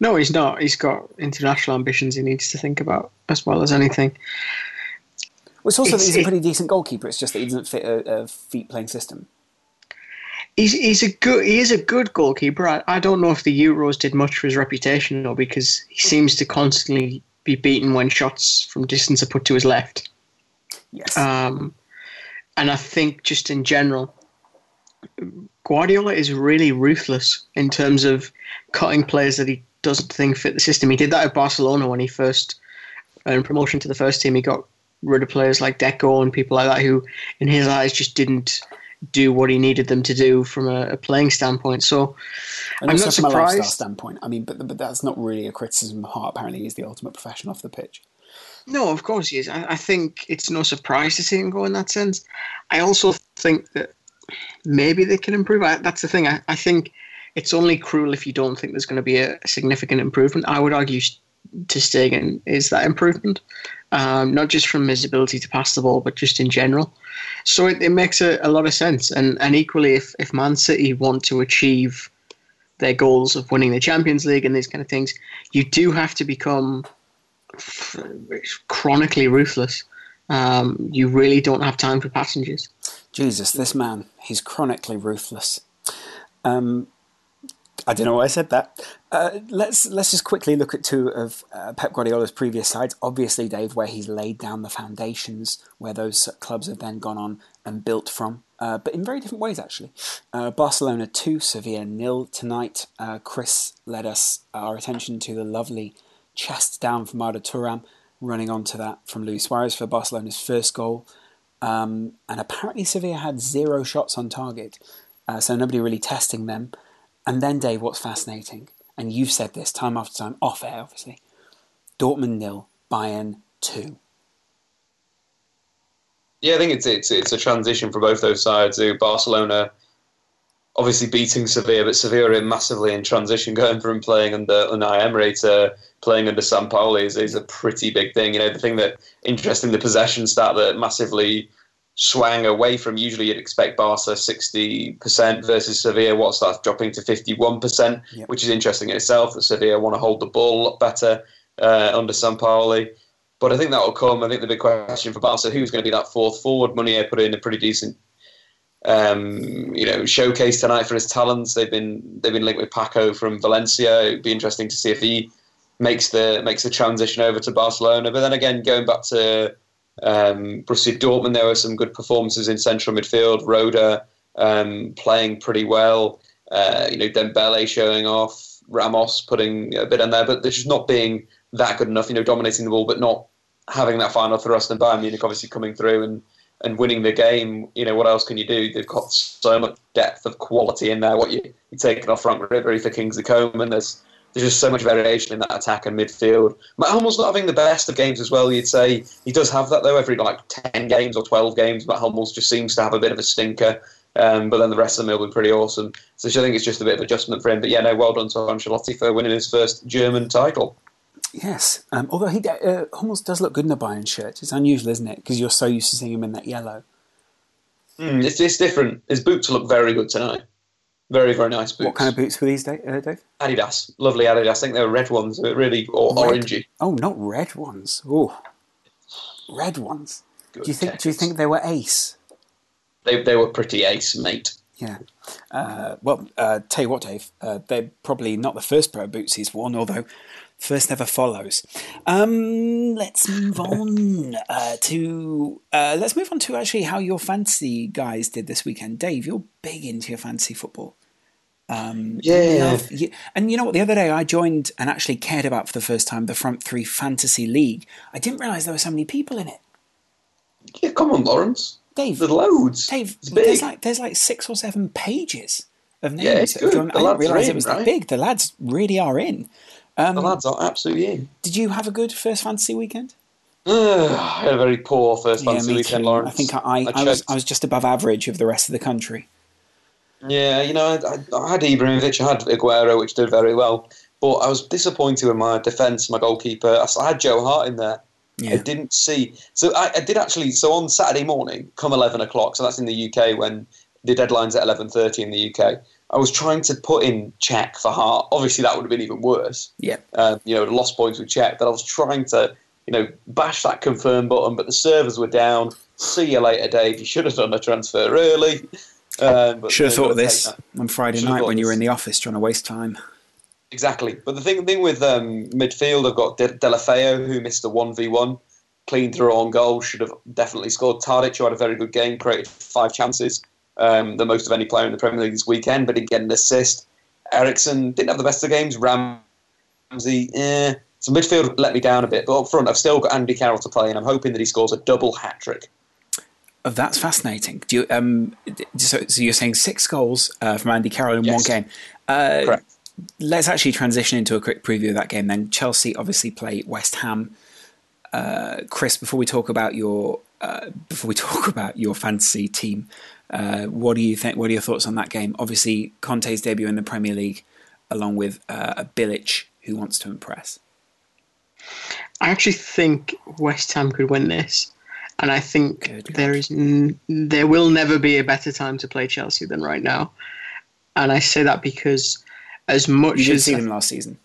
No, he's not. He's got international ambitions he needs to think about as well as anything.
Well, it's also it's, that he's a pretty decent goalkeeper. It's just that he doesn't fit a, a feet playing system
he's he's a good he is a good goalkeeper. I, I don't know if the Euros did much for his reputation though, because he seems to constantly be beaten when shots from distance are put to his left.
Yes.
Um, and I think just in general, Guardiola is really ruthless in terms of cutting players that he doesn't think fit the system. He did that at Barcelona when he first earned promotion to the first team. He got rid of players like Deco and people like that who, in his eyes, just didn't do what he needed them to do from a, a playing standpoint. So
and I'm not surprised. standpoint, I mean, but but that's not really a criticism of Hart. Apparently, he's the ultimate professional off the pitch.
No, of course he is. I, I think it's no surprise to see him go in that sense. I also think that maybe they can improve. I, that's the thing. I, I think it's only cruel if you don't think there's going to be a, significant improvement. I would argue ter Stegen is that improvement, um, not just from his ability to pass the ball, but just in general. So it, it makes a, a, lot of sense. And, and equally, if, if Man City want to achieve their goals of winning the Champions League and these kind of things, you do have to become chronically ruthless. Um, you really don't have time for passengers.
Jesus, this man, he's chronically ruthless. Um, I don't know why I said that. Uh, let's let's just quickly look at two of uh, Pep Guardiola's previous sides. Obviously, Dave, where he's laid down the foundations, where those clubs have then gone on and built from, uh, but in very different ways actually. Uh, Barcelona two, Sevilla nil tonight. Uh, Kris led us our attention to the lovely chest down from Arda Turan, running onto that from Luis Suarez for Barcelona's first goal. Um, and apparently Sevilla had zero shots on target, uh, so nobody really testing them. And then, Dave, what's fascinating, and you've said this time after time, off air, obviously, Dortmund nil, Bayern two.
Yeah, I think it's it's it's a transition for both those sides. Uh, Barcelona obviously beating Sevilla, but Sevilla are massively in transition, going from playing under Unai Emery to playing under Sampaoli is, is a pretty big thing. You know, the thing that interesting the possession stat that massively swang away from usually you'd expect Barca 60% versus Sevilla, what's that dropping to 51%, yep. which is interesting in itself that Sevilla want to hold the ball a lot better uh, under Sampaoli. But I think that will come. I think the big question for Barca, who's going to be that fourth forward? Munir put in a pretty decent um, you know, showcase tonight for his talents. They've been they've been linked with Paco from Valencia. It'd be interesting to see if he makes the makes the transition over to Barcelona. But then again, going back to um, Borussia Dortmund, there were some good performances in central midfield. Rode um, playing pretty well. Uh, you know, Dembele showing off. Ramos putting a bit in there, but they're just not being that good enough. You know, dominating the ball, but not having that final thrust. And Bayern Munich obviously coming through and and winning the game. You know, what else can you do? They've got so much depth of quality in there. What you you taking off Franck Ribéry for Kings Kingsley Coman? There's there's just so much variation in that attack and midfield. Matt Hummels not having the best of games as well. You'd say he does have that though. Every like ten games or twelve games, Matt Hummels just seems to have a bit of a stinker. Um, but then the rest of them will be pretty awesome. So I think it's just a bit of adjustment for him. But yeah, no, well done to Ancelotti for winning his first German title.
Yes, um, although he uh, Hummels does look good in a Bayern shirt. It's unusual, isn't it? Because you're so used to seeing him in that yellow.
Mm, it's, it's different. His boots look very good tonight. Very, very nice boots.
What kind of boots were these, Dave? Uh,
Adidas. Lovely Adidas. I think they were red ones. really or red. orangey.
Oh, not red ones. Oh, red ones. Good do you think? Do you think they were ace?
They they were pretty ace, mate.
Yeah. Uh, well, uh, tell you what, Dave. Uh, they're probably not the first pair of boots he's worn, although First never follows. Um, let's move on uh, to uh, let's move on to actually how your fantasy guys did this weekend. Dave, you're big into your fantasy football. Um,
yeah.
And you know what? The other day I joined and actually cared about for the first time the Front Three Fantasy League. I didn't realise there were so many people in it.
Yeah, come on, Laurence.
Dave,
there's loads.
Dave, there's like there's like six or seven pages of names.
Yeah, it's good. I
didn't realise it was right? that big. The lads really are in.
Um, the lads are absolutely in.
Did you have a good first fantasy weekend?
Uh, I had a very poor first yeah, fantasy weekend, too. Laurence.
I think I, I, I, was I was just above average of the rest of the country.
Yeah, you know, I, I had Ibrahimovic, I had Aguero, which did very well, but I was disappointed with my defence, my goalkeeper. I had Joe Hart in there. Yeah. I didn't see. So I, I, did actually. So on Saturday morning, come eleven o'clock. So that's in the UK when the deadline's at eleven thirty in the UK. I was trying to put in Cech for Hart. Obviously, that would have been even worse.
Yeah.
Um, you know, lost points with Cech. But I was trying to, you know, bash that confirm button, but the servers were down. See you later, Dave. You should have done a transfer early.
Um, should have thought of this on Friday night when you were in the office trying to waste time.
Exactly. But the thing, thing with um, midfield, I've got De- who missed a 1v1, clean through on goal, should have definitely scored. Tadic, who had a very good game, created five chances um, the most of any player in the Premier League this weekend, but he get an assist. Eriksen didn't have the best of games. Ramsey, eh. So midfield let me down a bit, but up front I've still got Andy Carroll to play, and I'm hoping that he scores a double hat trick.
Oh, that's fascinating. Do you, um, so, so, you're saying six goals uh, from Andy Carroll in yes. one game?
Uh, Correct.
Let's actually transition into a quick preview of that game. Then Chelsea obviously play West Ham. Uh, Kris, before we talk about your uh, before we talk about your fantasy team, uh, what do you think? What are your thoughts on that game? Obviously, Conte's debut in the Premier League, along with uh, a Bilic who wants to impress.
I actually think West Ham could win this, and I think Good there God. is n- there will never be a better time to play Chelsea than right now. And I say that because as much
you
as
see them last season.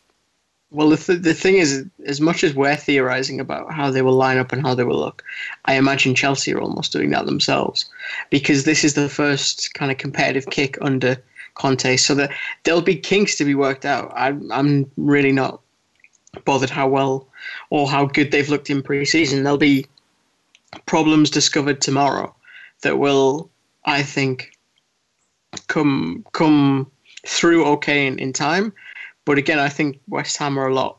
Well, the, th- the thing is, as much as we're theorizing about how they will line up and how they will look, I imagine Chelsea are almost doing that themselves because this is the first kind of competitive kick under Conte. So that there'll be kinks to be worked out. I'm, I'm really not bothered how well or how good they've looked in pre-season. There'll be problems discovered tomorrow that will, I think, come come through okay in, in time but again, I think West Ham are a lot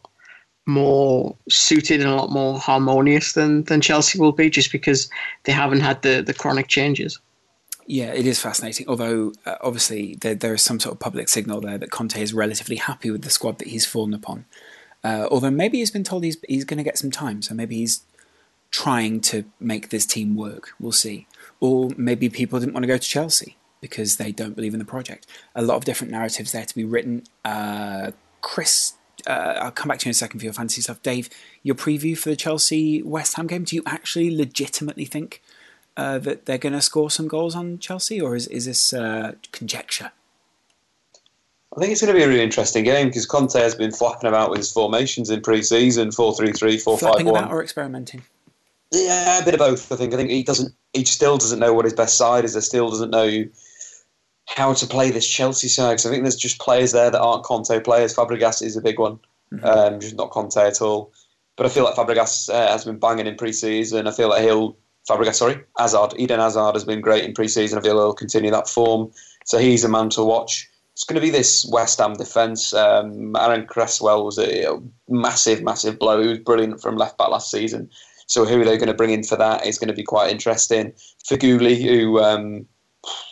more suited and a lot more harmonious than, than Chelsea will be, just because they haven't had the, the chronic changes.
Yeah, it is fascinating. Although uh, obviously there, there is some sort of public signal there that Conte is relatively happy with the squad that he's fallen upon. Uh, although maybe he's been told he's he's going to get some time, so maybe he's trying to make this team work. We'll see. Or maybe people didn't want to go to Chelsea because they don't believe in the project. A lot of different narratives there to be written. Uh, Kris, uh, I'll come back to you in a second for your fantasy stuff. Dave, your preview for the Chelsea West Ham game. Do you actually legitimately think uh, that they're going to score some goals on Chelsea, or is is this uh, conjecture?
I think it's going to be a really interesting game because Conte has been flapping about with his formations in pre-season 4 3 3, 4
Flapping
5 1.
about or experimenting?
Yeah, a bit of both. I think. I think he doesn't. He still doesn't know what his best side is. He still doesn't know how to play this Chelsea side. Cause I think there's just players there that aren't Conte players. Fabregas is a big one,
Mm-hmm.
um, just not Conte at all. But I feel like Fabregas uh, has been banging in pre-season. I feel like he'll Fabregas, sorry, Hazard, Eden Hazard has been great in pre-season. I feel he'll continue that form. So he's a man to watch. It's going to be this West Ham defence. Um, Aaron Cresswell was a, a massive, massive blow. He was brilliant from left back last season. So who are they going to bring in for that is going to be quite interesting. Feghouli, who um,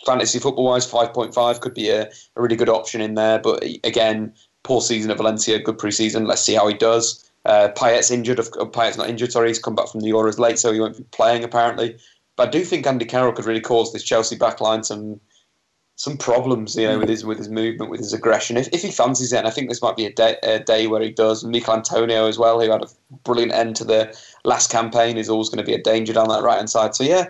fantasy football wise, five point five could be a, a really good option in there. But again, poor season at Valencia, good pre-season. Let's see how he does. Uh, Payet's injured. Of, uh, Payet's not injured. Sorry, he's come back from the Euros late, so he won't be playing apparently. But I do think Andy Carroll could really cause this Chelsea backline some some problems, you know, with his with his movement, with his aggression. If, if he fancies it, and I think this might be a day, a day where he does. Michail Antonio as well, who had a brilliant end to the last campaign, is always going to be a danger down that right hand side. So yeah,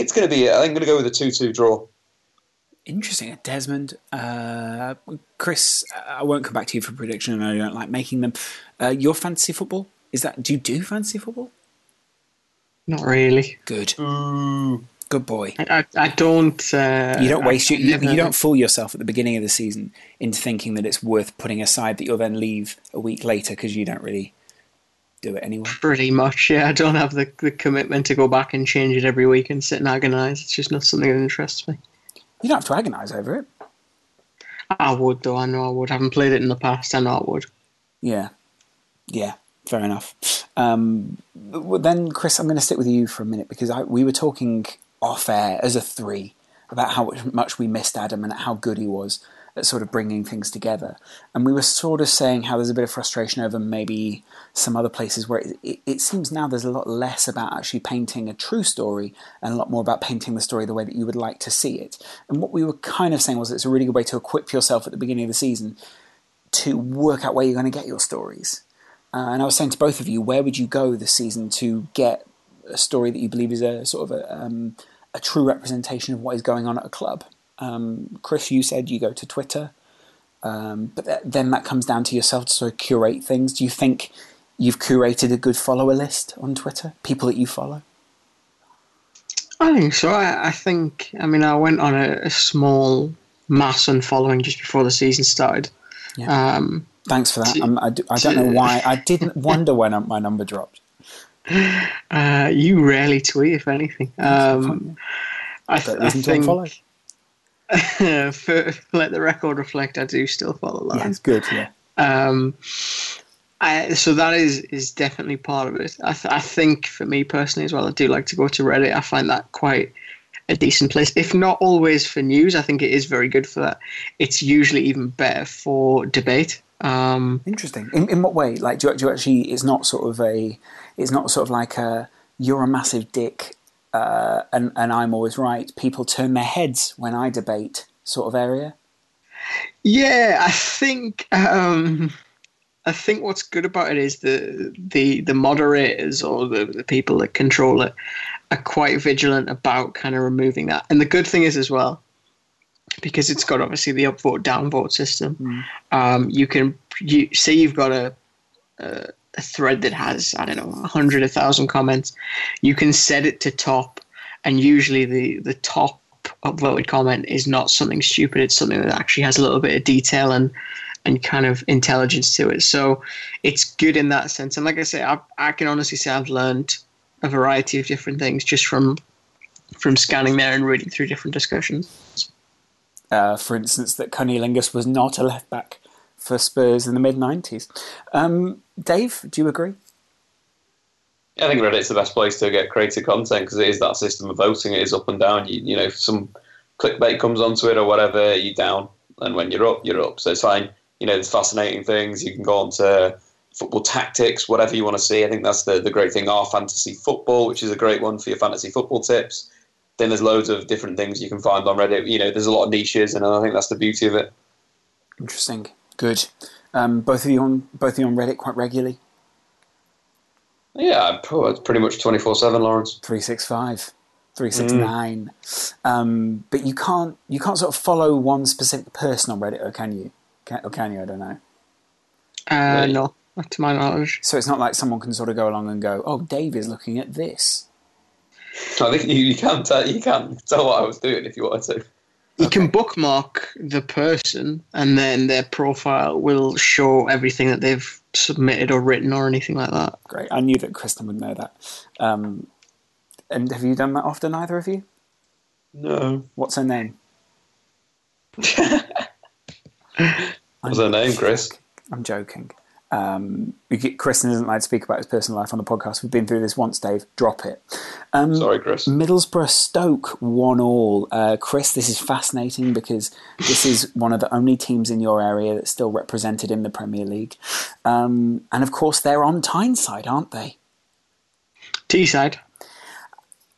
It's going to be. I think I'm going to go with a two-two draw.
Interesting. Desmond, uh, Kris, I won't come back to you for prediction. I don't like making them. Uh, your fantasy football is that? Do you do fantasy football?
Not really.
Good. Good boy.
I, I, I don't. Uh,
You don't waste
I,
your, you, you don't fool yourself at the beginning of the season into thinking that it's worth putting aside that you'll then leave a week later because you don't really do it anyway.
Pretty much, yeah. I don't have the, the commitment to go back and change it every week and sit and agonise. It's just not something that interests me.
You don't have to agonise over it.
I would, though. I know I would. I haven't played it in the past. I know I would.
Yeah, yeah, fair enough. Um, well, then, Kris, I'm going to stick with you for a minute because I, we were talking off air as a three about how much we missed Adam and how good he was at sort of bringing things together. And we were sort of saying how there's a bit of frustration over maybe some other places where it, it, it seems now there's a lot less about actually painting a true story and a lot more about painting the story the way that you would like to see it. And what we were kind of saying was it's a really good way to equip yourself at the beginning of the season to work out where you're going to get your stories. Uh, and I was saying to both of you, where would you go this season to get a story that you believe is a sort of a, um, a true representation of what is going on at a club? Um, Kris, you said you go to Twitter, um, but th- then that comes down to yourself to sort of curate things. Do you think you've curated a good follower list on Twitter? People that you follow?
I think so. I, I think, I mean, I went on a, a small mass unfollowing just before the season started.
Yeah.
Um,
Thanks for that. Um, I, d- I don't know why. I didn't wonder when my number dropped.
uh, you rarely tweet, if anything. Um, I, th- I think. for, let the record reflect, I do still follow
Yeah,
Lion.
it's good. Yeah.
Um, I, so that is is definitely part of it. I, th- I think for me personally as well, I do like to go to Reddit. I find that quite a decent place. If not always for news, I think it is very good for that. It's usually even better for debate. Um,
Interesting. In, in what way? Like, do you, do you actually? It's not sort of a. It's not sort of like a. You're a massive dick, uh, and and I'm always right. People turn their heads when I debate, sort of area.
yeah, I think. Um, I think what's good about it is the the the moderators or the, the people that control it are quite vigilant about kind of removing that. And the good thing is as well, because it's got obviously the upvote downvote system. Um, you can you say you've got a, a a thread that has I don't know a hundred, a thousand comments. You can set it to top, and usually the the top upvoted comment is not something stupid. It's something that actually has a little bit of detail and and kind of intelligence to it. So it's good in that sense. And like I say, I, I can honestly say I've learned a variety of different things just from from scanning there and reading through different discussions.
Uh, for instance, that Cornelingus was not a left back for Spurs in the mid '90s. Um, Dave, do you agree?
I think Reddit's the best place to get creative content because it is that system of voting. It is up and down. You, you know, if some clickbait comes onto it or whatever, you're down, and when you're up, you're up. So it's fine. You know, there's fascinating things. You can go on to football tactics, whatever you want to see. I think that's the, the great thing. Our fantasy football, which is a great one for your fantasy football tips. Then there's loads of different things you can find on Reddit. You know, there's a lot of niches, and I think that's the beauty of it.
Interesting. Good. Um, both of you on both of you on Reddit quite regularly.
Yeah, oh, it's pretty much 24 7, Laurence.
365 369 um, but you can't you can't sort of follow one specific person on reddit or can you can, or can you i don't know
Uh,
Really?
No, not to my knowledge.
so it's not like someone can sort of go along and go oh dave is looking at this
I think you, you can tell you can tell what I was doing if you wanted to.
You can bookmark the person, and then their profile will show everything that they've submitted or written or anything like that.
great. I knew that kristen would know that. Um, and have you done that often either of you?
No.
what's her name?
What's her name, Kris?
i'm joking um, we get, kristen doesn't like to speak about his personal life on the podcast we've been through this once dave drop it um,
Sorry, Kris.
Middlesbrough Stoke one all. Uh, Kris, this is fascinating because this is one of the only teams in your area that's still represented in the Premier League, um, and of course they're on Tyneside, aren't they?
Teesside.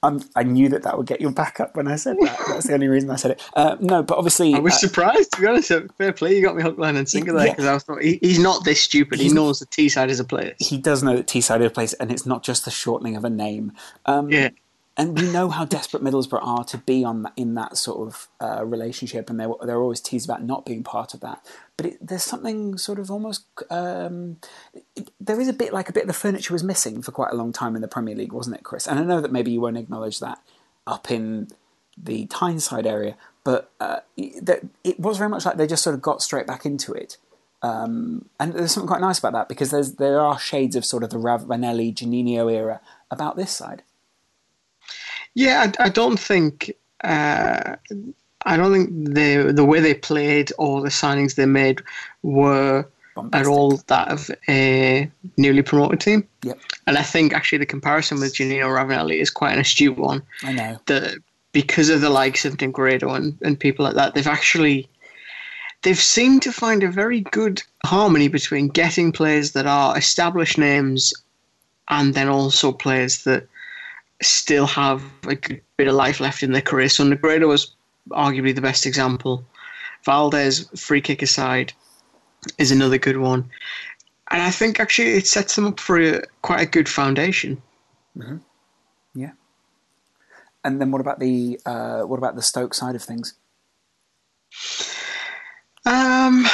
Um, I knew that that would get your back up when I said that. That's the only reason I said it. Uh, no, but obviously,
I was
uh,
surprised, to be honest. Fair play, you got me hook, line, and sinker there
Yeah.
because I was thought he, he's not this stupid. He knows that Teesside is a place.
he does know that Teesside is a place, and it's not just the shortening of a name. Um,
Yeah.
And we know how desperate Middlesbrough are to be on in that sort of uh, relationship, and they're they're always teased about not being part of that. But it, there's something sort of almost um, it, there is a bit like a bit of the furniture was missing for quite a long time in the Premier League, wasn't it, Kris? And I know that maybe you won't acknowledge that up in the Tyneside area, but uh, that it was very much like they just sort of got straight back into it. Um, and there's something quite nice about that because there's there are shades of sort of the Ravanelli, Juninho era about this side.
Yeah, I, I don't think. Uh, I don't think the the way they played or the signings they made were at all that of a newly promoted team.
Yep,
And I think actually the comparison with Juninho Ravanelli is quite an astute one.
I know.
That because of the likes of Negredo and, and people like that, they've actually they've seemed to find a very good harmony between getting players that are established names and then also players that still have a good bit of life left in their career. So Negredo was arguably the best example. Valdés, free kick aside, is another good one. And I think actually it sets them up for a, quite a good foundation.
Yeah. And then what about the uh, what about the Stoke side of things?
Um,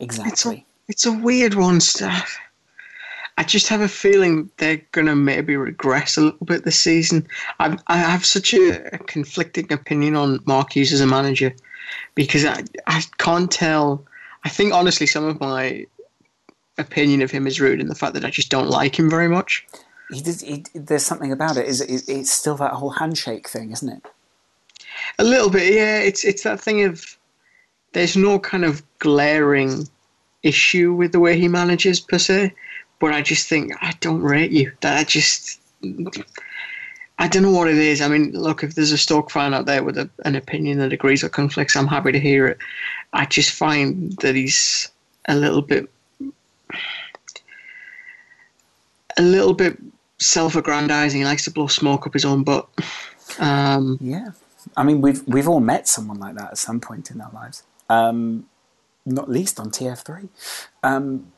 Exactly.
it's a weird one, Steph. I just have a feeling they're going to maybe regress a little bit this season. I, I have such a, a conflicting opinion on Mark Hughes as a manager because I, I can't tell. I think, honestly, some of my opinion of him is rooted in the fact that I just don't like him very much.
He does, he, there's something about it. Is it, it's still that whole handshake thing, isn't it?
A little bit, yeah. It's it's that thing of there's no kind of glaring issue with the way he manages per se, but I just think I don't rate you. That I just I don't know what it is. I mean, look, if there's a Stoke fan out there with a, an opinion that agrees or conflicts, I'm happy to hear it. I just find that he's a little bit, a little bit self-aggrandizing. He likes to blow smoke up his own butt. Um,
yeah, I mean, we've we've all met someone like that at some point in our lives. Um, not least on TF3. Um,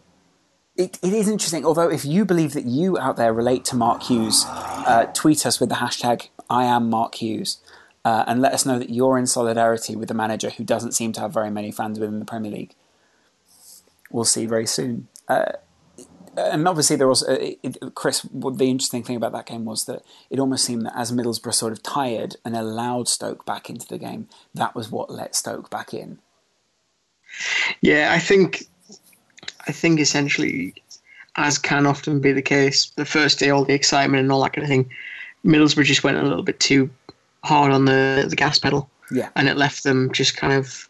it, it is interesting, although if you believe that you out there relate to Mark Hughes, uh, tweet us with the hashtag I am Mark Hughes uh, and let us know that you're in solidarity with the manager who doesn't seem to have very many fans within the Premier League. We'll see very soon. Uh, and obviously, there was uh, Kris. the interesting thing about that game was that it almost seemed that as Middlesbrough sort of tired and allowed Stoke back into the game, that was what let Stoke back in.
Yeah, I think, I think essentially, as can often be the case, the first day, all the excitement and all that kind of thing, Middlesbrough just went a little bit too hard on the the gas pedal.
Yeah,
and it left them just kind of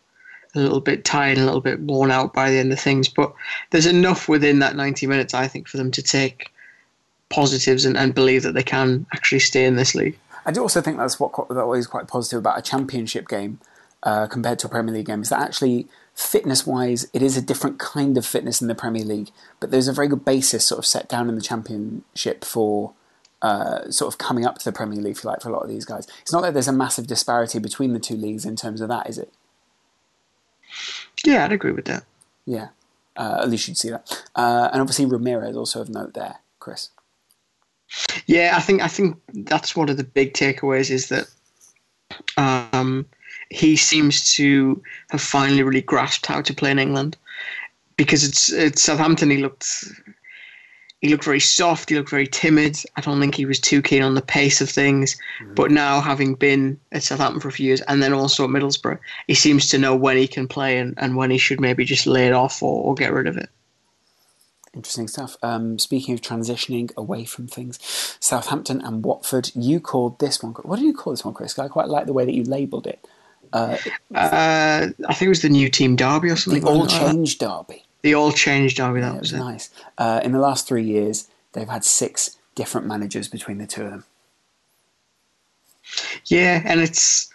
a little bit tired, and a little bit worn out by the end of things. But there's enough within that 90 minutes, I think, for them to take positives and, and believe that they can actually stay in this league.
I do also think that's what that is quite positive about a championship game uh, compared to a Premier League game is that actually fitness wise, it is a different kind of fitness in the Premier League, but there's a very good basis sort of set down in the Championship for uh, sort of coming up to the Premier League, if you like, for a lot of these guys. It's not that there's a massive disparity between the two leagues in terms of that, is it?
Yeah, I'd agree with that.
Yeah, uh, at least you'd see that. Uh, and obviously, Ramirez also of note there, Kris.
Yeah, I think I think that's one of the big takeaways is that um, he seems to have finally really grasped how to play in England because it's it's Southampton. He looked he looked very soft. He looked very timid. I don't think he was too keen on the pace of things. Mm-hmm. But now, having been at Southampton for a few years and then also at Middlesbrough, he seems to know when he can play and, and when he should maybe just lay it off or, or get rid of it.
Interesting stuff. Um, speaking of transitioning away from things, Southampton and Watford, you called this one. What did you call this one, Kris? I quite like the way that you labelled it.
Uh, uh, I think it was the new team derby or something.
The all change derby.
The all change derby. That
yeah,
was,
was nice. Uh, in the last three years, they've had six different managers between the two of them.
Yeah, and it's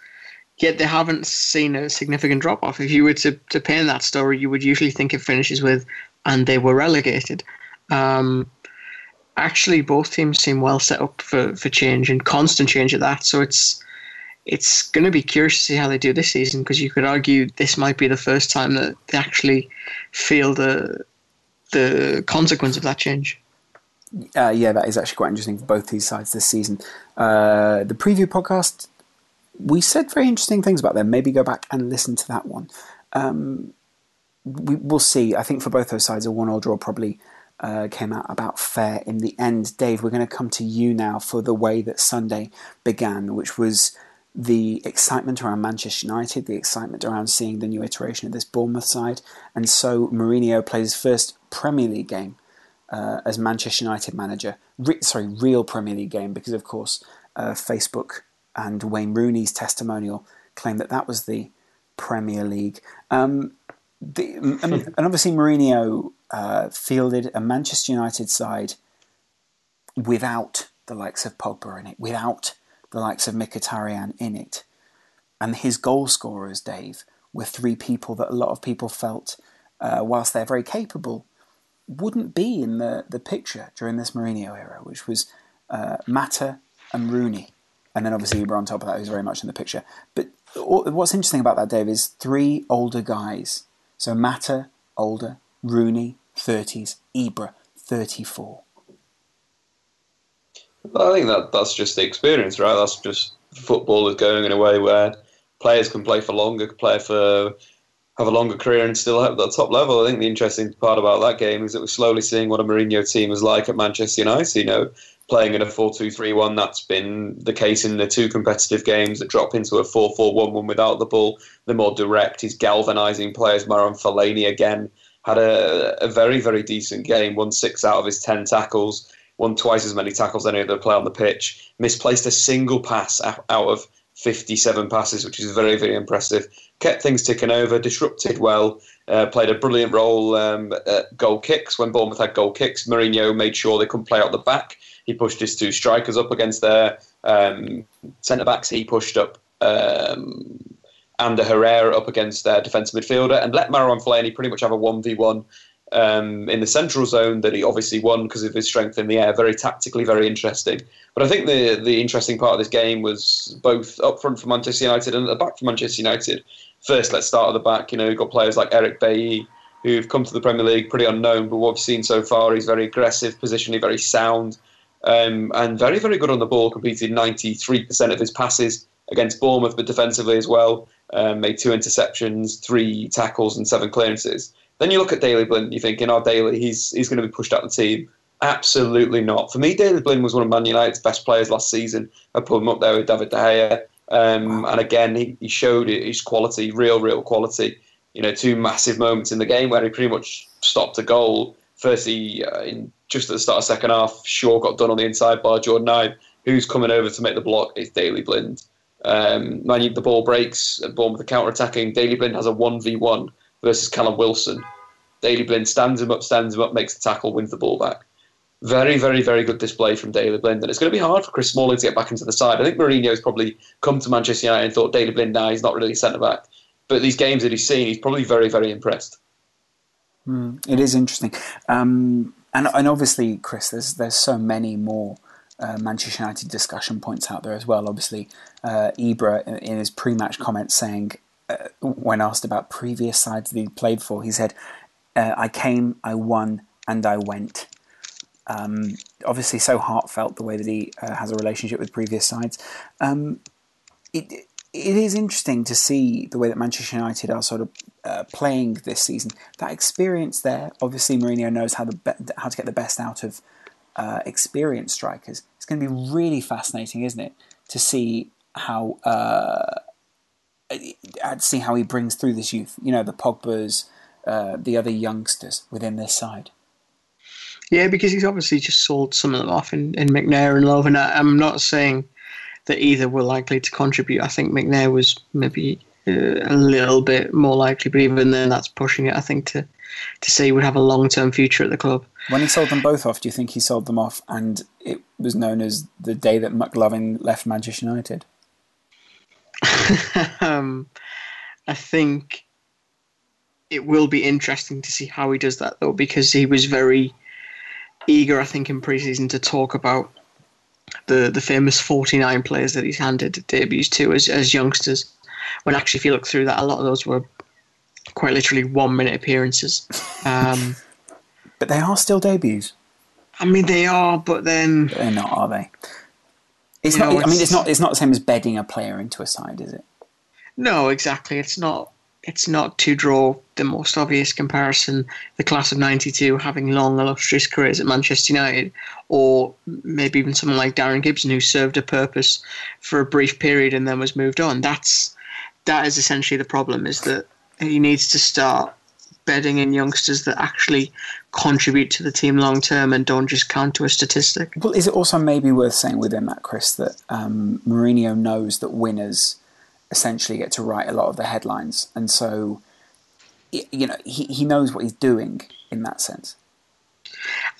yet they haven't seen a significant drop off. If you were to to paint that story, you would usually think it finishes with, and they were relegated. Um, actually, both teams seem well set up for for change and constant change at that. So it's it's going to be curious to see how they do this season because you could argue this might be the first time that they actually feel the the consequence of that change.
Uh, yeah, that is actually quite interesting for both these sides this season. Uh, the preview podcast, we said very interesting things about them. Maybe go back and listen to that one. Um, we, will see. I think for both those sides, a one-all draw probably uh, came out about fair in the end. Dave, we're going to come to you now for the way that Sunday began, which was the excitement around Manchester United, the excitement around seeing the new iteration of this Bournemouth side, and so Mourinho plays his first Premier League game uh, as Manchester United manager. Re- sorry, real Premier League game because of course uh, Facebook and Wayne Rooney's testimonial claimed that that was the Premier League. Um, the, and obviously Mourinho uh, fielded a Manchester United side without the likes of Pogba in it, without the likes of Mkhitaryan in it. And his goal scorers, Dave, were three people that a lot of people felt, uh, whilst they're very capable, wouldn't be in the, the picture during this Mourinho era, which was uh, Mata and Rooney. And then obviously Ibra on top of that, who's very much in the picture. But what's interesting about that, Dave, is three older guys. So Mata, older, Rooney, 30s, Ibra, 34.
I think that that's just the experience, right? That's just football is going in a way where players can play for longer, play for have a longer career and still have that top level. I think the interesting part about that game is that we're slowly seeing what a Mourinho team is like at Manchester United. You know, playing in a 4-2-3-1, that's been the case in the two competitive games that drop into a 4-4-1-1 without the ball. The more direct, he's galvanising players. Marouane Fellaini again had a, a very, very decent game, won six out of his ten tackles won twice as many tackles than any other player on the pitch, misplaced a single pass out of 57 passes, which is very, very impressive. Kept things ticking over, disrupted well, uh, played a brilliant role um, at goal kicks. When Bournemouth had goal kicks, Mourinho made sure they couldn't play out the back. He pushed his two strikers up against their um, centre backs. He pushed up um, Ander Herrera up against their defensive midfielder and let Marouane Fellaini pretty much have a 1v1 um, in the central zone that he obviously won because of his strength in the air. Very tactically, very interesting. But I think the the interesting part of this game was both up front for Manchester United and at the back for Manchester United. First, let's start at the back. You know, you've got players like Eric Bailly who've come to the Premier League pretty unknown, but what we've seen so far, he's very aggressive, positionally very sound, um, and very, very good on the ball. Completed 93% of his passes against Bournemouth, but defensively as well. Um, made two interceptions, three tackles, and seven clearances. Then you look at Daley Blind, you think, in our Daley, he's he's going to be pushed out of the team. Absolutely not. For me, Daley Blind was one of Man United's best players last season. I put him up there with David De Gea. Um, and again, he, he showed his quality, real, real quality. You know, two massive moments in the game where he pretty much stopped a goal. Firstly, uh, in just at the start of second half, Shaw got done on the inside by Jordan Ibe. Who's coming over to make the block is Daley Blind. Um, the ball breaks, Bournemouth are counter attacking. Daley Blind has a 1v1 versus Callum Wilson. Daley Blind stands him up, stands him up, makes the tackle, wins the ball back. Very, very, very good display from Daley Blind. And it's going to be hard for Chris Smalling to get back into the side. I think Mourinho's probably come to Manchester United and thought Daley Blind now, he's not really centre back. But these games that he's seen, he's probably very, very impressed.
Mm, it is interesting. Um, and, and obviously, Kris, there's, there's so many more uh, Manchester United discussion points out there as well. Obviously, uh, Ibra in his pre-match comments saying, uh, when asked about previous sides that he played for, he said, uh, "I came, I won, and I went." Um, obviously, so heartfelt the way that he uh, has a relationship with previous sides. Um, it it is interesting to see the way that Manchester United are sort of uh, playing this season. That experience there, obviously, Mourinho knows how the be- how to get the best out of uh, experienced strikers. It's going to be really fascinating, isn't it, to see how uh, to see how he brings through this youth. You know, the Pogba's, uh, the other youngsters within this side.
Yeah, because he's obviously just sold some of them off in, in McNair and Love, and I, I'm not saying that either were likely to contribute. I think McNair was maybe uh, a little bit more likely, but even then, that's pushing it. I think to to say he would have a long term future at the club.
When he sold them both off, do you think he sold them off and it was known as the day that McLovin left Manchester United?
um, I think it will be interesting to see how he does that though, because he was very eager, I think, in preseason to talk about the the famous 49 players that he's handed debuts to as, as youngsters. When actually, if you look through that, a lot of those were quite literally one minute appearances. Um,
but they are still debuts.
I mean, they are, but then
but they're not, are they? It's not. Know, I mean, it's not. It's not the same as bedding a player into a side, is it?
No, exactly. It's not. It's not to draw the most obvious comparison. The class of '92 having long, illustrious careers at Manchester United, or maybe even someone like Darren Gibson who served a purpose for a brief period and then was moved on. That's that is essentially the problem. Is that he needs to start bedding in youngsters that actually contribute to the team long term and don't just count to a statistic.
Well, is it also maybe worth saying within that, Kris, that um, Mourinho knows that winners essentially get to write a lot of the headlines, and so you know he he knows what he's doing in that sense.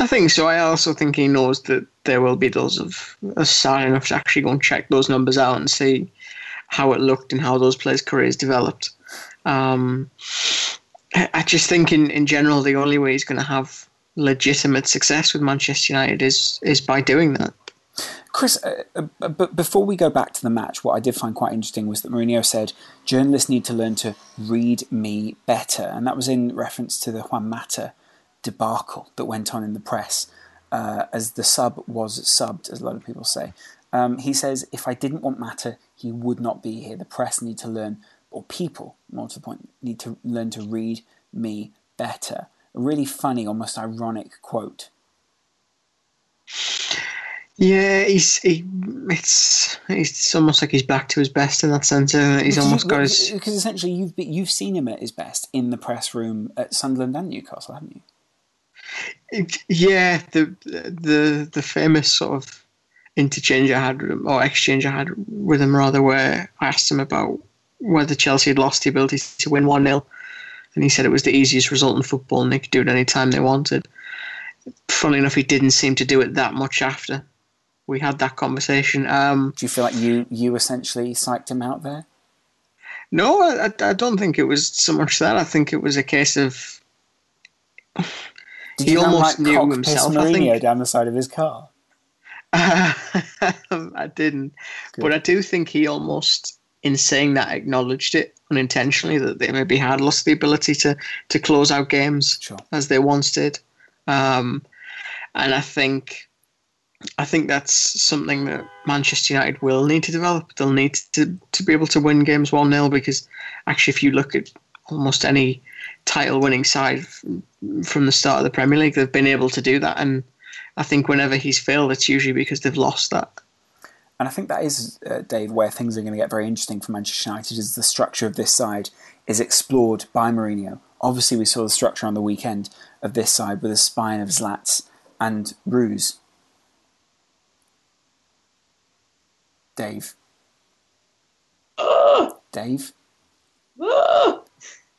I think so. I also think he knows that there will be those of us sad enough to actually go and check those numbers out and see how it looked and how those players' careers developed. Um, I just think in, in general the only way he's going to have legitimate success with Manchester United is is by doing that.
Kris, uh, uh, but before we go back to the match, what I did find quite interesting was that Mourinho said journalists need to learn to read me better, and that was in reference to the Juan Mata debacle that went on in the press uh, as the sub was subbed, as a lot of people say. Um, he says, if I didn't want Mata, he would not be here. The press need to learn or people, more to the point, need to learn to read me better. A really funny, almost ironic quote.
Yeah, he's he, it's it's almost like he's back to his best in that sense. He's because almost got his
because essentially you've you've seen him at his best in the press room at Sunderland and Newcastle, haven't
you? Yeah, the the the famous sort of interchange I had or exchange I had with him rather, where I asked him about whether Chelsea had lost the ability to win 1 0. And he said it was the easiest result in football and they could do it any time they wanted. Funnily enough, he didn't seem to do it that much after. We had that conversation. Um,
Do you feel like you you essentially psyched him out there?
no, I, I don't think it was so much that. I think it was a case of
Did
He almost
like,
knew himself,
piss
I
Mourinho
think.
down the side of his car?
I didn't, but I do think he almost, in saying that, acknowledged it unintentionally that they maybe had lost the ability to to close out games
Sure.
as they once did, um, and I think. I think that's something that Manchester United will need to develop. They'll need to, to be able to win games 1 0 because actually, if you look at almost any title winning side from the start of the Premier League, they've been able to do that. And I think whenever he's failed, it's usually because they've lost that.
And I think that is, uh, Dave, where things are going to get very interesting for Manchester United. Is the structure of this side is explored by Mourinho. Obviously, we saw the structure on the weekend of this side with a spine of Zlats and Ruse. Dave. Dave.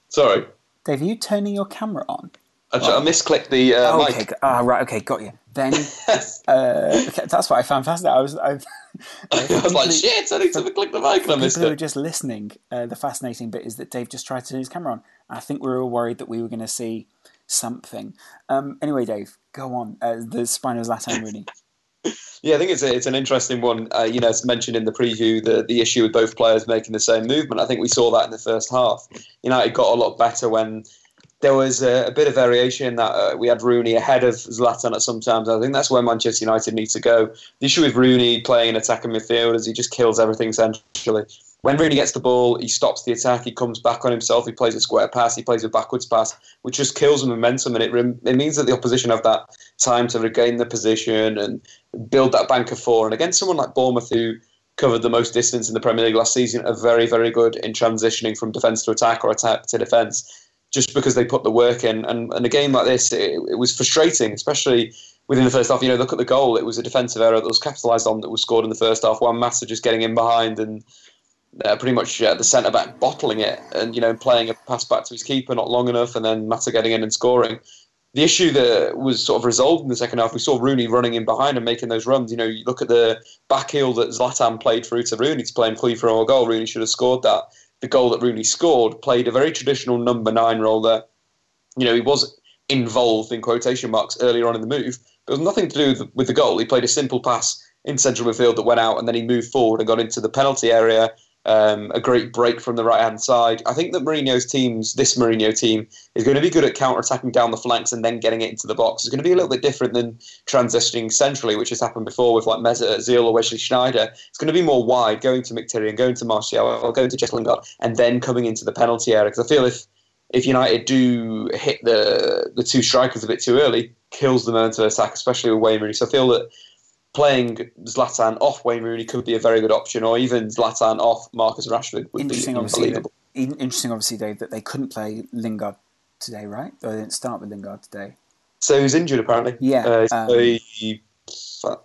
Sorry,
Dave, are you turning your camera on?
I, I misclicked the uh,
Oh, okay.
mic.
Ah, right. Okay, got you. Then uh, okay, that's what I found fascinating. I was, I,
I was like, shit, I need to click the mic and I missed
people who are just listening, uh, the fascinating bit is that Dave just tried to turn his camera on. I think we were all worried that we were going to see something. Um, anyway, Dave, go on. Uh, the spine of Zlatan Rooney.
Yeah, I think it's a, it's an interesting one. Uh, you know, it's mentioned in the preview the the issue with both players making the same movement. I think we saw that in the first half. United got a lot better when there was a, a bit of variation that uh, we had Rooney ahead of Zlatan at some times. I think that's where Manchester United need to go. The issue with Rooney playing in attacking midfield is he just kills everything centrally. When Rooney gets the ball, he stops the attack. He comes back on himself. He plays a square pass. He plays a backwards pass, which just kills the momentum, and it rem- it means that the opposition have that time to regain the position and build that bank of four. And against someone like Bournemouth, who covered the most distance in the Premier League last season, are very, very good in transitioning from defence to attack or attack to defence, just because they put the work in. And, and a game like this, it, it was frustrating, especially within the first half. You know, look at the goal. It was a defensive error that was capitalised on that was scored in the first half. Juan Mata just getting in behind and uh, pretty much uh, the centre back bottling it and you know playing a pass back to his keeper not long enough, and then Mata getting in and scoring. The issue that was sort of resolved in the second half, we saw Rooney running in behind and making those runs. You know, you look at the back heel that Zlatan played through to Rooney to play him free for a goal. Rooney should have scored that. The goal that Rooney scored played a very traditional number nine role there. You know, he was involved in quotation marks earlier on in the move. But it was nothing to do with with the goal. He played a simple pass in central midfield that went out, and then he moved forward and got into the penalty area. Um, a great break from the right hand side. I think that Mourinho's teams, this Mourinho team, is going to be good at counter attacking down the flanks and then getting it into the box. It's going to be a little bit different than transitioning centrally, which has happened before with like Mesut Ozil or Wesley Sneijder. It's going to be more wide, going to Mkhitaryan, going to Martial, or going to Jesse Lingard, and then coming into the penalty area. Because I feel if if United do hit the the two strikers a bit too early, kills the momentum of attack, especially with Wayne Rooney. So I feel that playing Zlatan off Wayne Rooney could be a very good option, or even Zlatan off Marcus Rashford would be
Interesting, obviously. That,
unbelievable.
interesting, obviously, Dave, that they couldn't play Lingard today, right? Or they didn't start with Lingard today.
So he's injured apparently.
Yeah,
Uh,
um,
he- I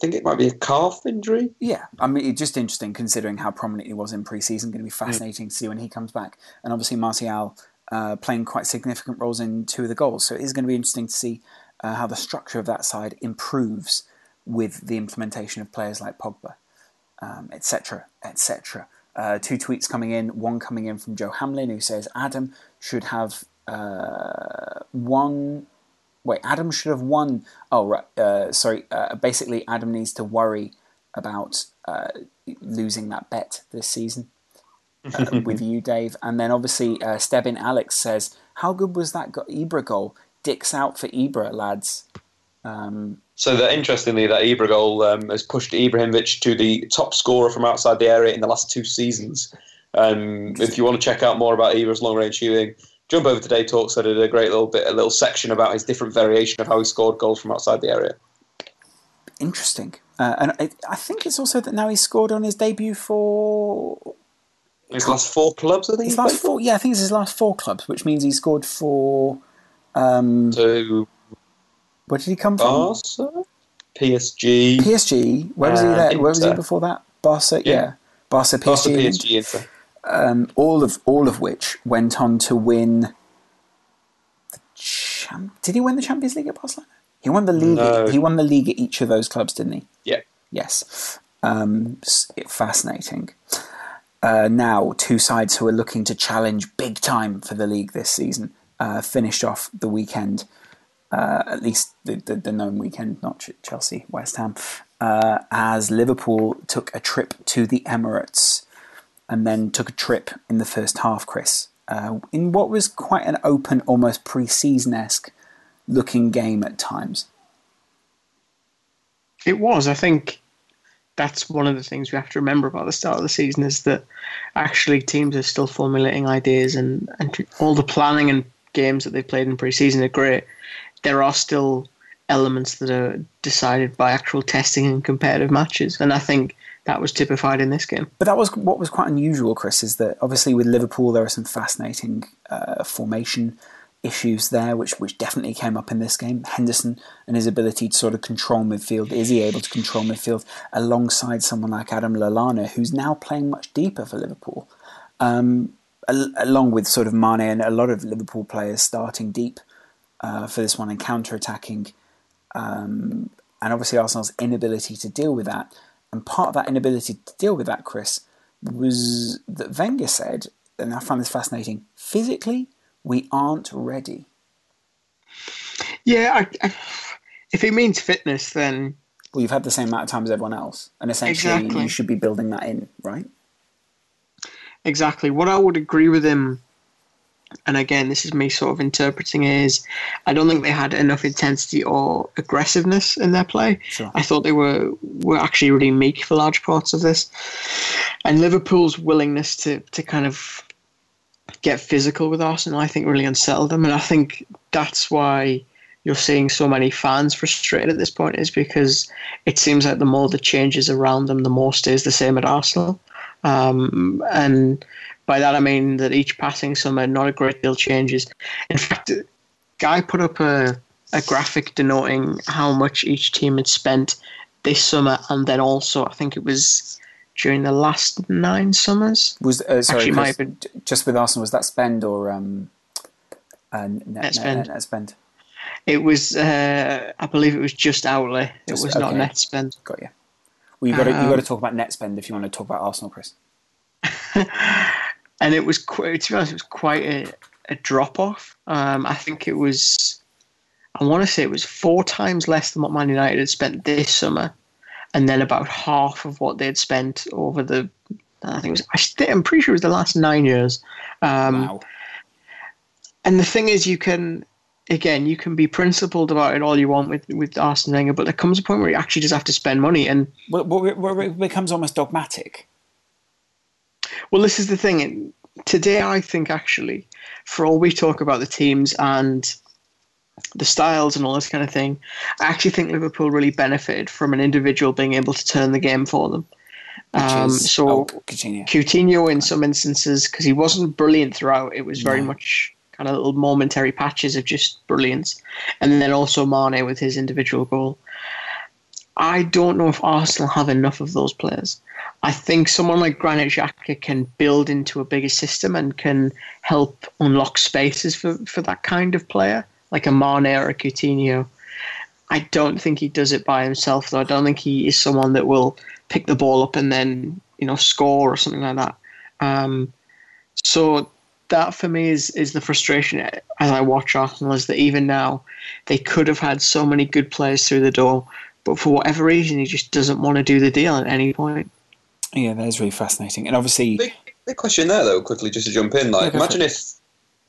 think it might be a calf injury.
Yeah, I mean, it's just interesting considering how prominent he was in pre-season. Going to be
Mm.
fascinating to see when he comes back, and obviously Martial uh, playing quite significant roles in two of the goals. So it is going to be interesting to see uh, how the structure of that side improves with the implementation of players like Pogba, etc., etc. Uh, two tweets coming in. One coming in from Joe Hamlin who says Adam should have uh, one Wait, Adam should have won. Oh, right. Uh, sorry. Uh, basically, Adam needs to worry about uh, losing that bet this season uh, with you, Dave. And then obviously, uh, Stebin Alex says, "How good was that go- Ibra goal? Dicks out for Ibra, lads." Um,
So that interestingly, that Ibra goal um, has pushed Ibrahimovic to the top scorer from outside the area in the last two seasons. Um, if you want to check out more about Ibra's long range shooting, jump over to Dave Talks. I did a great little bit, a little section about his different variation of how he scored goals from outside the area.
interesting. Uh, and I, I think it's also that now he's scored on his debut for
His last four clubs, I think.
his last four. Yeah, I think it's his last four clubs, which means he scored for. Um,
So
where did he come from?
Barca, PSG,
PSG. Where was he
Uh,
there? Where was he before that? Barca. Yeah.
Yeah.
Barca, PSG.
Barca, PSG, Inter.
um, all of all of which went on to win. The champ- Did he win the Champions League at Barcelona? He won the league.
No.
He won the league at each of those clubs, didn't he?
Yeah.
Yes. Um, fascinating. Uh, now, two sides who are looking to challenge big time for the league this season uh, finished off the weekend, uh, at least the, the, the, known weekend, not Chelsea, West Ham, uh, as Liverpool took a trip to the Emirates and then took a trip in the first half, Chris, uh, in what was quite an open, almost pre season esque looking game at times.
It was. I think that's one of the things we have to remember about the start of the season is that actually teams are still formulating ideas and, and all the planning and games that they've played in pre-season are great. There are still elements that are decided by actual testing and comparative matches, and I think that was typified in this game.
But that was what was quite unusual, Chris. Is that obviously with Liverpool there are some fascinating uh, formation issues there, which which definitely came up in this game. Henderson and his ability to sort of control midfield. Is he able to control midfield alongside someone like Adam Lallana, who's now playing much deeper for Liverpool, um, al- along with sort of Mane and a lot of Liverpool players starting deep uh, for this one and counter attacking. Um, and obviously Arsenal's inability to deal with that. And part of that inability to deal with that, Chris, was that Wenger said, and I found this fascinating, physically we aren't ready.
Yeah, I, I, if it means fitness, then
well, you've had the same amount of time as everyone else, and essentially exactly. you should be building that in, right?
Exactly. What I would agree with him, and again, this is me sort of interpreting, is I don't think they had enough intensity or aggressiveness in their play.
Sure.
I thought they were were actually really meek for large parts of this, and Liverpool's willingness to to kind of get physical with Arsenal, I think really unsettled them. And I think that's why you're seeing so many fans frustrated at this point, is because it seems like the more the changes around them, the more stays the same at Arsenal. Um, and by that I mean that each passing summer, not a great deal changes. In fact, Guy put up a, a graphic denoting how much each team had spent this summer, and then also I think it was during the last nine summers.
Was uh, sorry, Actually, might been, just with Arsenal was that spend or um, uh, net, net, spend? Net, net, spend?
It was, uh, I believe, it was just outlay. It was okay. not net spend.
Got you. Well, you got to um, you got to talk about net spend if you want to talk about Arsenal, Chris.
and it was quite, to be honest, it was quite a, a drop off. Um, I think it was, I want to say it was four times less than what Man United had spent this summer and then about half of what they'd spent over the I think it was I am pretty sure it was the last nine years. Um, wow. And the thing is, you can again you can be principled about it all you want with with Arsene Wenger, but there comes a point where you actually just have to spend money, and
where it becomes almost dogmatic.
Well, this is the thing. Today, I think actually, for all we talk about the teams and the styles and all this kind of thing. I actually think Liverpool really benefited from an individual being able to turn the game for them. Um, is, so oh, Coutinho. Coutinho in some instances, because he wasn't brilliant throughout, it was very no. much kind of little momentary patches of just brilliance. And then also Mane with his individual goal. I don't know if Arsenal have enough of those players. I think someone like Granit Xhaka can build into a bigger system and can help unlock spaces for, for that kind of player like a Mane or a Coutinho. I don't think he does it by himself, though. I don't think he is someone that will pick the ball up and then you know score or something like that. Um, so that for me is is the frustration as I watch Arsenal is that even now they could have had so many good players through the door, but for whatever reason he just doesn't want to do the deal at any point.
Yeah, that is really fascinating, and obviously.
Big, big question there, though. Quickly, just to jump in, like, yeah, imagine if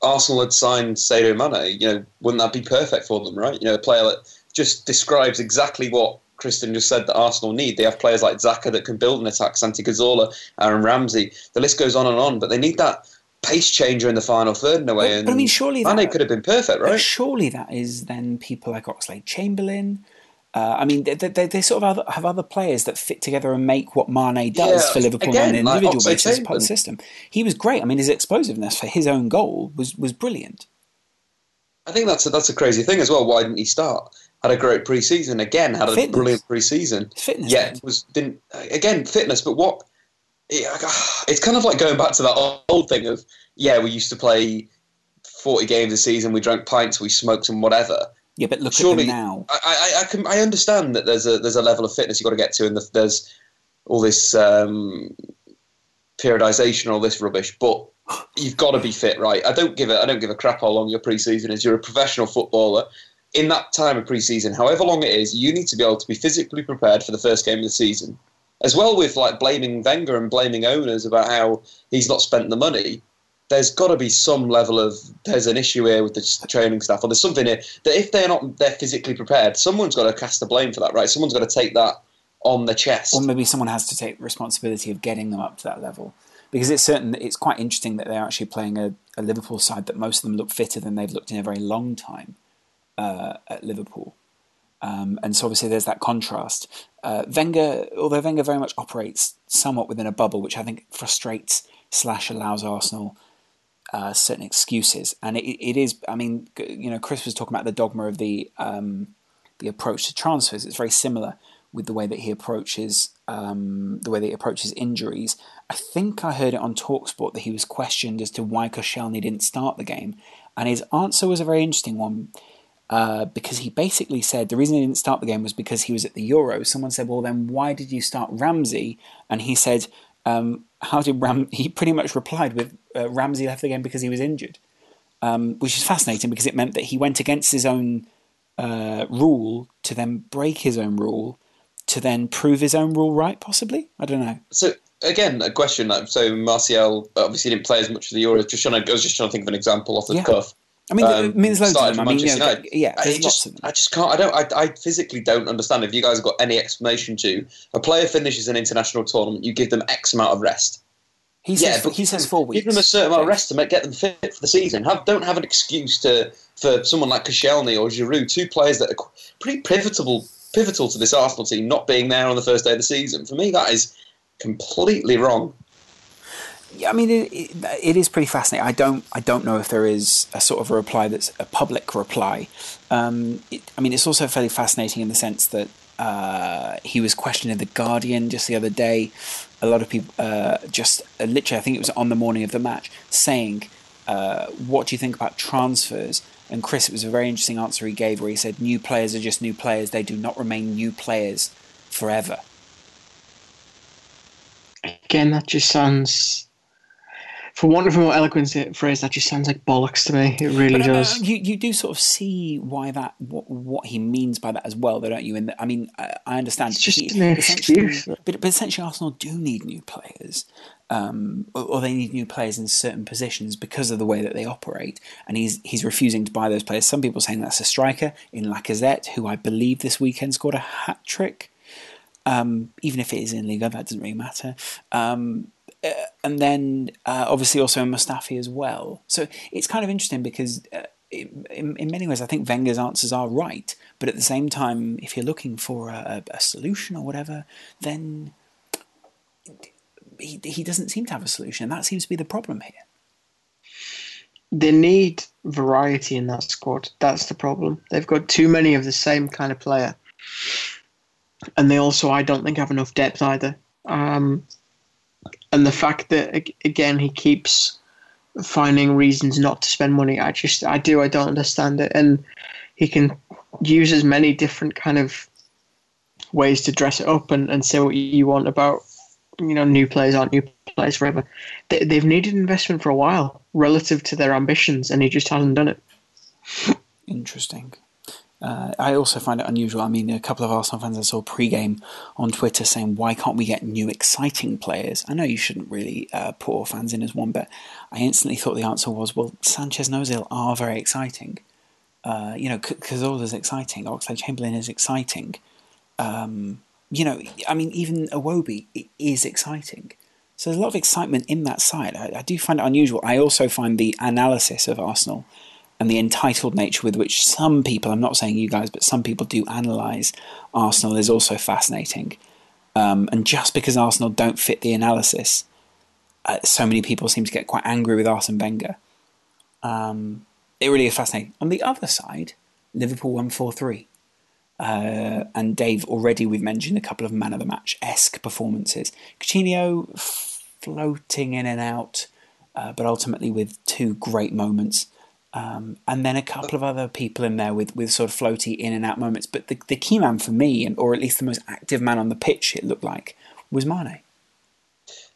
Arsenal had signed Sadio Mane, you know, wouldn't that be perfect for them, right? You know, a player that just describes exactly what Kristen just said that Arsenal need. They have players like Xhaka that can build an attack, Santi Cazorla, Aaron Ramsey. The list goes on and on, but they need that pace changer in the final third in a way. But,
and but I mean, surely
Mane that, could have been perfect, right?
Surely that is then people like Oxlade Chamberlain, uh, I mean, they, they, they, sort of have other players that fit together and make what Mane does yeah, for Liverpool again, on an individual like basis as part of the system. He was great. I mean, his explosiveness for his own goal was, was brilliant.
I think that's a, that's a crazy thing as well. Why didn't he start? Had a great pre-season again. Had a fitness. brilliant pre-season.
Fitness.
Yeah, was didn't again fitness. But what? It's kind of like going back to that old thing of yeah, we used to play forty games a season. We drank pints, we smoked, and whatever
Yeah, but look
Surely,
at them now.
I, I, I can I understand that there's a there's a level of fitness you've got to get to, and the, there's all this um, periodization, all this rubbish. But you've got to be fit, right? I don't give a I don't give a crap how long your preseason is. You're a professional footballer. In that time of preseason, however long it is, you need to be able to be physically prepared for the first game of the season. As well with like blaming Wenger and blaming owners about how he's not spent the money. There's got to be some level of there's an issue here with the training staff, or there's something here that if they're not they're physically prepared, someone's got to cast the blame for that, right? Someone's got to take that on the chest.
Or maybe someone has to take responsibility of getting them up to that level. Because it's certain it's quite interesting that they're actually playing a, a Liverpool side that most of them look fitter than they've looked in a very long time uh, at Liverpool. Um, and so obviously there's that contrast. Uh, Wenger, although Wenger very much operates somewhat within a bubble, which I think frustrates slash allows Arsenal uh, certain excuses. And it, it is, I mean, you know, Chris was talking about the dogma of the um, the approach to transfers. It's very similar with the way that he approaches um, the way that he approaches injuries. I think I heard it on Talksport that he was questioned as to why Koscielny didn't start the game, and his answer was a very interesting one. Uh, because he basically said the reason he didn't start the game was because he was at the Euro. Someone said, "Well, then why did you start Ramsey?" And he said, um, "How did Ram?" He pretty much replied with, uh, "Ramsey left the game because he was injured," um, which is fascinating because it meant that he went against his own uh, rule to then break his own rule to then prove his own rule right. Possibly, I don't know.
So again, a question. Like, so Martial obviously didn't play as much of the Euros. Just trying to, I was just trying to think of an example off the
Yeah.
cuff.
I mean,
Um,
it means loads of them. I mean, you know, yeah,
I
there's
just,
of them.
I just can't. I don't. I, I physically don't understand. If you guys have got any explanation to a player finishes an international tournament, you give them X amount of rest.
He says,
yeah, but
he says four weeks.
Give them a certain amount of rest to make, get them fit for the season. Have, don't have an excuse to for someone like Koscielny or Giroud, two players that are pretty pivotal pivotal to this Arsenal team, not being there on the first day of the season. For me, that is completely wrong.
Yeah, I mean, it, it, is pretty fascinating. I don't, I don't know if there is a sort of a reply that's a public reply. Um, it, I mean, it's also fairly fascinating in the sense that uh, he was questioned in the Guardian just the other day. A lot of people, uh, just uh, literally, I think it was on the morning of the match, saying, uh, "What do you think about transfers?" And Chris, it was a very interesting answer he gave, where he said, "New players are just new players; they do not remain new players forever."
Again, that just sounds, for want of a more eloquent phrase, that just sounds like bollocks to me. It really
But, uh,
does.
you you do sort of see why that what, what he means by that as well, though, don't you? The, I mean, I, I understand.
It's just
he-
an
essentially-
excuse.
But, but essentially, Arsenal do need new players, um, or, or they need new players in certain positions because of the way that they operate. And he's he's refusing to buy those players. Some people saying that's a striker in Lacazette, who I believe this weekend scored a hat trick. Um, even if it is in Liga, that doesn't really matter. Um, uh, and then uh, obviously also Mustafi as well. So it's kind of interesting because uh, in, in many ways I think Wenger's answers are right, but at the same time, if you're looking for a, a solution or whatever, then he, he doesn't seem to have a solution, that seems to be the problem here.
They need variety in that squad. That's the problem. They've got too many of the same kind of player. And they also, I don't think, have enough depth either. Um, and the fact that, again, he keeps finding reasons not to spend money, I just, I do, I don't understand it. And he can use as many different kind of ways to dress it up and, and say what you want about, you know, new players aren't new players forever. They, they've needed investment for a while relative to their ambitions, and he just hasn't done it.
Interesting. Uh, I also find it unusual. I mean, a couple of Arsenal fans I saw pre-game on Twitter saying, "Why can't we get new, exciting players?" I know you shouldn't really uh, put all fans in as one, but I instantly thought the answer was, "Well, Sanchez and Ozil are very exciting. Uh, you know, Cazorla is exciting. Oxlade Chamberlain is exciting. Um, you know, I mean, even Iwobi is exciting. So there's a lot of excitement in that side. I, I do find it unusual. I also find the analysis of Arsenal." And the entitled nature with which some people, I'm not saying you guys, but some people do analyse Arsenal is also fascinating. Um, and just because Arsenal don't fit the analysis, uh, so many people seem to get quite angry with Arsene Wenger. Um, it really is fascinating. On the other side, Liverpool won 4 3. Uh, and Dave, already we've mentioned a couple of man of the match esque performances. Coutinho floating in and out, uh, but ultimately with two great moments. Um, and then a couple of other people in there with, with sort of floaty in and out moments. But the, the key man for me, and or at least the most active man on the pitch, it looked like, was Mane.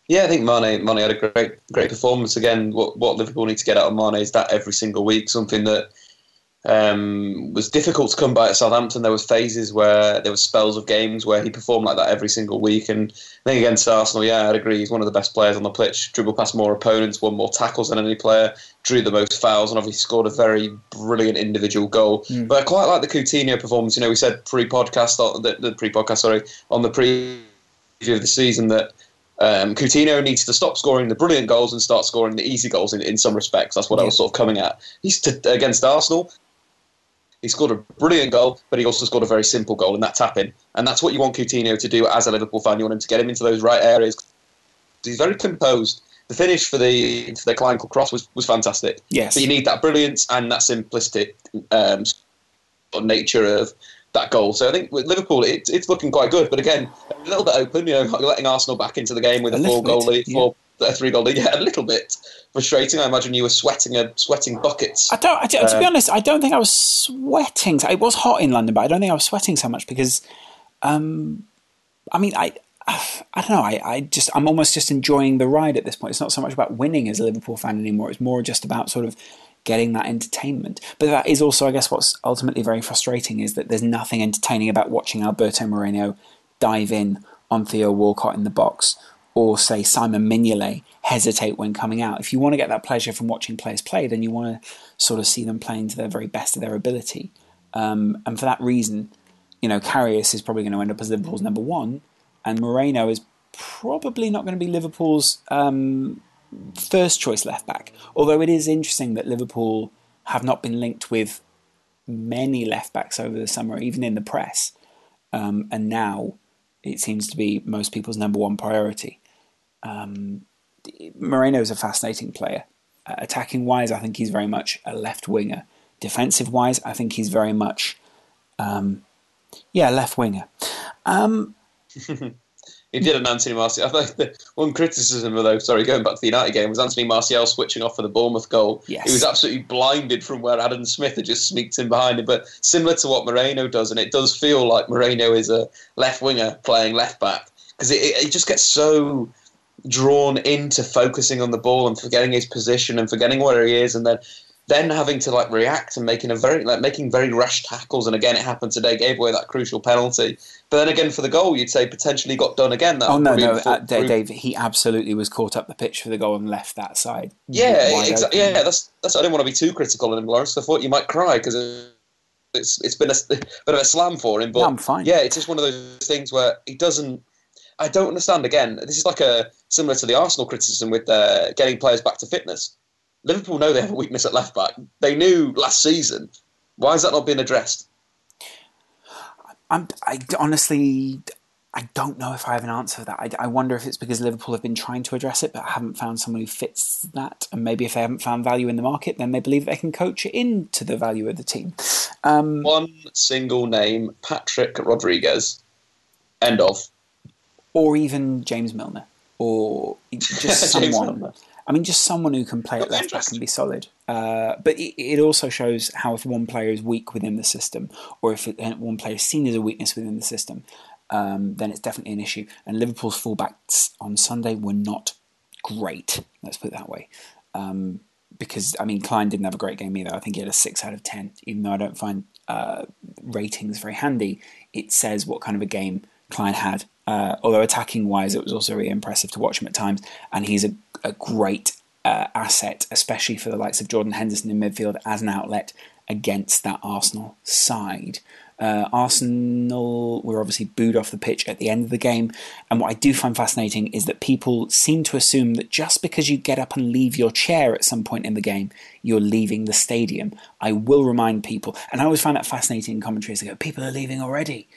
Yeah, I think Mane Mane had a great great performance again. What what Liverpool need to get out of Mane is that every single week, something that um, was difficult to come by at Southampton. There was phases where there were spells of games where he performed like that every single week. And I think against Arsenal, yeah, I'd agree. He's one of the best players on the pitch. Dribbled past more opponents, won more tackles than any player, drew the most fouls, and obviously scored a very brilliant individual goal. Mm. But I quite like the Coutinho performance. You know, we said pre-podcast, the, the pre-podcast, sorry, on the preview of the season that. Um, Coutinho needs to stop scoring the brilliant goals and start scoring the easy goals in, in some respects. That's what yeah. I was sort of coming at. He's to, against Arsenal. He scored a brilliant goal, but he also scored a very simple goal in that tap in. And that's what you want Coutinho to do as a Liverpool fan. You want him to get him into those right areas. He's very composed. The finish for the for the Klein cross was, was fantastic.
Yes.
But you need that brilliance and that simplistic um, nature of that goal. So I think with Liverpool, it's it's looking quite good. But again, a little bit open. You know, letting Arsenal back into the game with a, a four goal lead, yeah. four a three goal lead. Yeah, a little bit frustrating. I imagine you were sweating a sweating buckets.
I don't. I, to uh, be honest, I don't think I was sweating. It was hot in London, but I don't think I was sweating so much because, um, I mean, I. I don't know. I, I just I'm almost just enjoying the ride at this point. It's not so much about winning as a Liverpool fan anymore. It's more just about sort of getting that entertainment. But that is also, I guess, what's ultimately very frustrating is that there's nothing entertaining about watching Alberto Moreno dive in on Theo Walcott in the box or say Simon Mignolet hesitate when coming out. If you want to get that pleasure from watching players play, then you want to sort of see them playing to their very best of their ability. Um, and for that reason, you know, Karius is probably going to end up as Liverpool's number one, and Moreno is probably not going to be Liverpool's um, first choice left back. Although it is interesting that Liverpool have not been linked with many left backs over the summer, even in the press, um, and now it seems to be most people's number one priority. Um, Moreno is a fascinating player. Uh, attacking wise, I think he's very much a left winger. Defensive wise, I think he's very much, um, yeah, left winger. Um,
he did an Anthony Martial. I think the one criticism, though, sorry, going back to the United game, was Anthony Martial switching off for the Bournemouth goal.
Yes.
He was absolutely blinded from where Adam Smith had just sneaked in behind him. But similar to what Moreno does, and it does feel like Moreno is a left winger playing left back because it, it, it just gets so drawn into focusing on the ball and forgetting his position and forgetting where he is, and then then having to like react and making a very like making very rash tackles. And again, it happened today, gave away that crucial penalty. But then again, for the goal, you'd say potentially got done again.
That oh no, no, uh, Dave, he absolutely was caught up the pitch for the goal and left that side.
Yeah, exactly. Yeah, that's that's. I didn't want to be too critical of him, Laurence. I thought you might cry because. It's, it's been a bit of a slam for him, but
no, I'm fine.
yeah, it's just one of those things where he doesn't I don't understand. Again, this is like a similar to the Arsenal criticism with uh, getting players back to fitness. Liverpool know they have a weakness at left back. They knew last season. Why has that not been addressed?
I'm, I honestly, I don't know if I have an answer for that. I, I, wonder if it's because Liverpool have been trying to address it, but haven't found someone who fits that. And maybe if they haven't found value in the market, then they believe they can coach it into the value of the team. Um,
One single name: Patrick Rodriguez. End of
or even James Milner, or just someone. I mean, just someone who can play at left back and be solid. Uh, but it, it, also shows how if one player is weak within the system, or if it, one player is seen as a weakness within the system, um, then it's definitely an issue. And Liverpool's fullbacks on Sunday were not great. Let's put it that way. Um, because I mean, Klein didn't have a great game either. I think he had a six out of ten. Even though I don't find uh, ratings very handy, it says what kind of a game Klein had. Uh, although attacking wise, it was also really impressive to watch him at times, and he's a, a great uh, asset, especially for the likes of Jordan Henderson in midfield as an outlet against that Arsenal side. Uh, Arsenal were obviously booed off the pitch at the end of the game, and what I do find fascinating is that people seem to assume that just because you get up and leave your chair at some point in the game, you're leaving the stadium. I will remind people, and I always find that fascinating in commentaries. They go, "People are leaving already."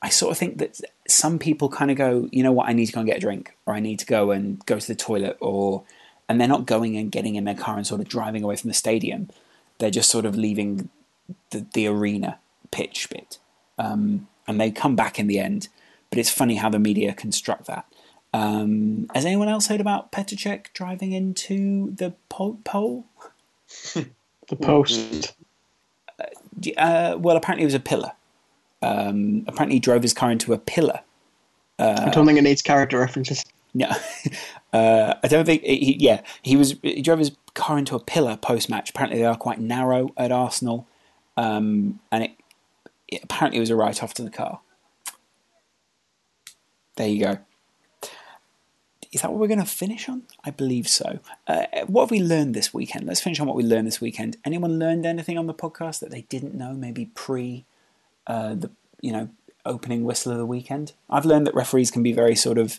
I sort of think that some people kind of go, you know what, I need to go and get a drink, or I need to go and go to the toilet, or and they're not going and getting in their car and sort of driving away from the stadium. They're just sort of leaving the, the arena pitch bit, um, and they come back in the end. But it's funny how the media construct that. Um, has anyone else heard about Petr driving into the pole?
The post.
Uh, well, apparently it was a pillar. Um, apparently he drove his car into a pillar.
Uh, I don't think it needs character references.
No, uh, I don't think. He, yeah, he was. He drove his car into a pillar post match. Apparently they are quite narrow at Arsenal, um, and it, it apparently was a write off to the car. There you go. Is that what we're going to finish on? I believe so. Uh, what have we learned this weekend? Let's finish on what we learned this weekend. Anyone learned anything on the podcast that they didn't know? Maybe pre uh, the you know opening whistle of the weekend. I've learned that referees can be very sort of.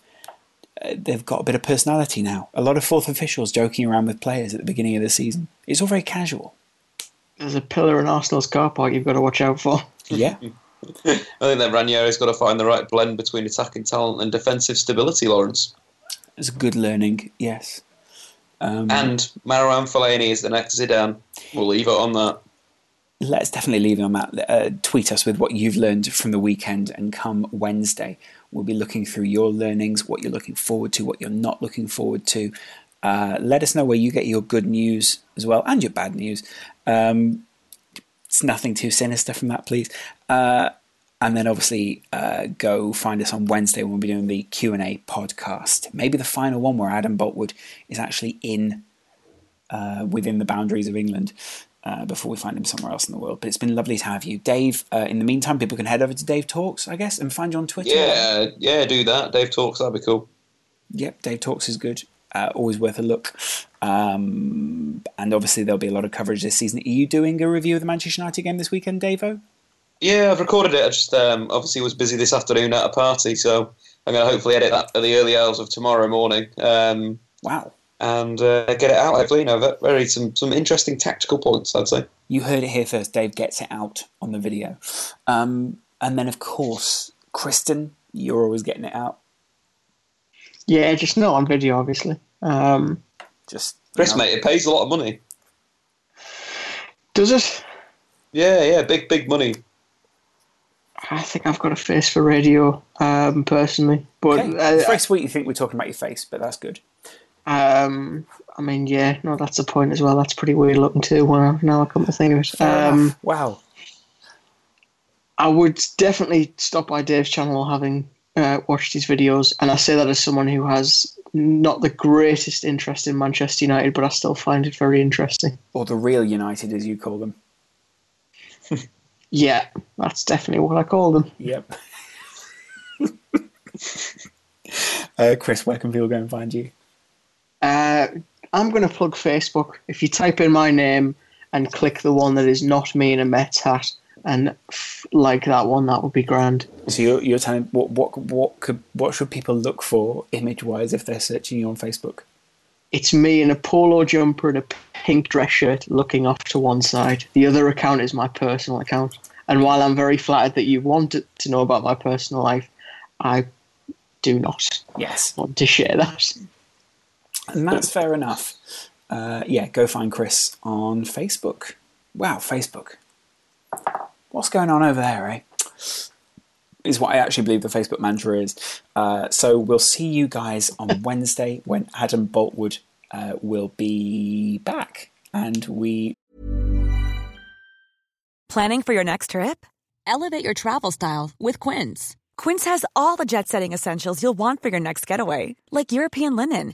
Uh, they've got a bit of personality now. A lot of fourth officials joking around with players at the beginning of the season. It's all very casual.
There's a pillar in Arsenal's car park you've got to watch out for.
Yeah.
I think that Ranieri's got to find the right blend between attacking talent and defensive stability, Laurence.
It's good learning, yes. Um,
And Marouane Fellaini is the next Zidane. We'll leave it on that.
Let's definitely leave it on that. Uh, tweet us with what you've learned from the weekend, and come Wednesday, we'll be looking through your learnings, what you're looking forward to, what you're not looking forward to. Uh, let us know where you get your good news as well, and your bad news. Um, it's nothing too sinister from that, please. Uh, and then obviously uh, go find us on Wednesday when we'll be doing the Q and A podcast. Maybe the final one where Adam Boultwood is actually in uh, within the boundaries of England uh, before we find him somewhere else in the world. But it's been lovely to have you, Dave. Uh, in the meantime, people can head over to Dave Talks, I guess, and find you on Twitter.
Yeah, yeah, do that. Dave talks. That'd be cool.
Yep, Dave Talks is good. Uh, always worth a look. Um, and obviously, there'll be a lot of coverage this season. Are you doing a review of the Manchester United game this weekend, Davo?
Yeah, I've recorded it. I just um, obviously was busy this afternoon at a party, so I'm going to hopefully edit that at the early hours of tomorrow morning um,
Wow.
And uh, get it out. Hopefully, you know, ve- very some some interesting tactical points. I'd say.
You heard it here first. Dave gets it out on the video. Um, and then, of course, Kristen, you're always getting it out.
Yeah, just not on video, obviously. Um,
Just
Chris,
know,
mate, it pays a lot of money.
does it?
Yeah, yeah, big big money.
I think I've got a face for radio, um, personally. But
Okay.
uh,
it's very sweet. You think we're talking about your face, but that's good.
Um, I mean, yeah, no, that's a point as well. That's pretty weird looking too. When I, now I come to think of it, um.
Wow.
I would definitely stop by Dave's channel having uh, watched his videos, and I say that as someone who has not the greatest interest in Manchester United, but I still find it very interesting.
Or the real United, as you call them.
Yeah, that's definitely what I call them.
Yep. uh, Chris, where can people go and find you?
Uh, I'm going to plug Facebook. If you type in my name and click the one that is not me in a Mets hat and f- like that one, that would be grand.
So you're, you're telling what what what could what should people look for image wise if they're searching you on Facebook?
It's me in a polo jumper and a pink dress shirt looking off to one side. The other account is my personal account. And while I'm very flattered that you wanted to know about my personal life, I do not
Yes,
want to share that.
And that's fair enough. Uh, yeah, go find Chris on Facebook. Wow, Facebook. What's going on over there, eh? Is what I actually believe the Facebook mantra is. Uh, so we'll see you guys on Wednesday when Adam Boultwood uh, will be back, and we
Planning for your next trip? Elevate your travel style with Quince. Quince has all the jet setting essentials you'll want for your next getaway, like European linen,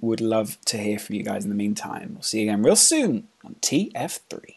Would love to hear from you guys in the meantime. We'll see you again real soon on TF3.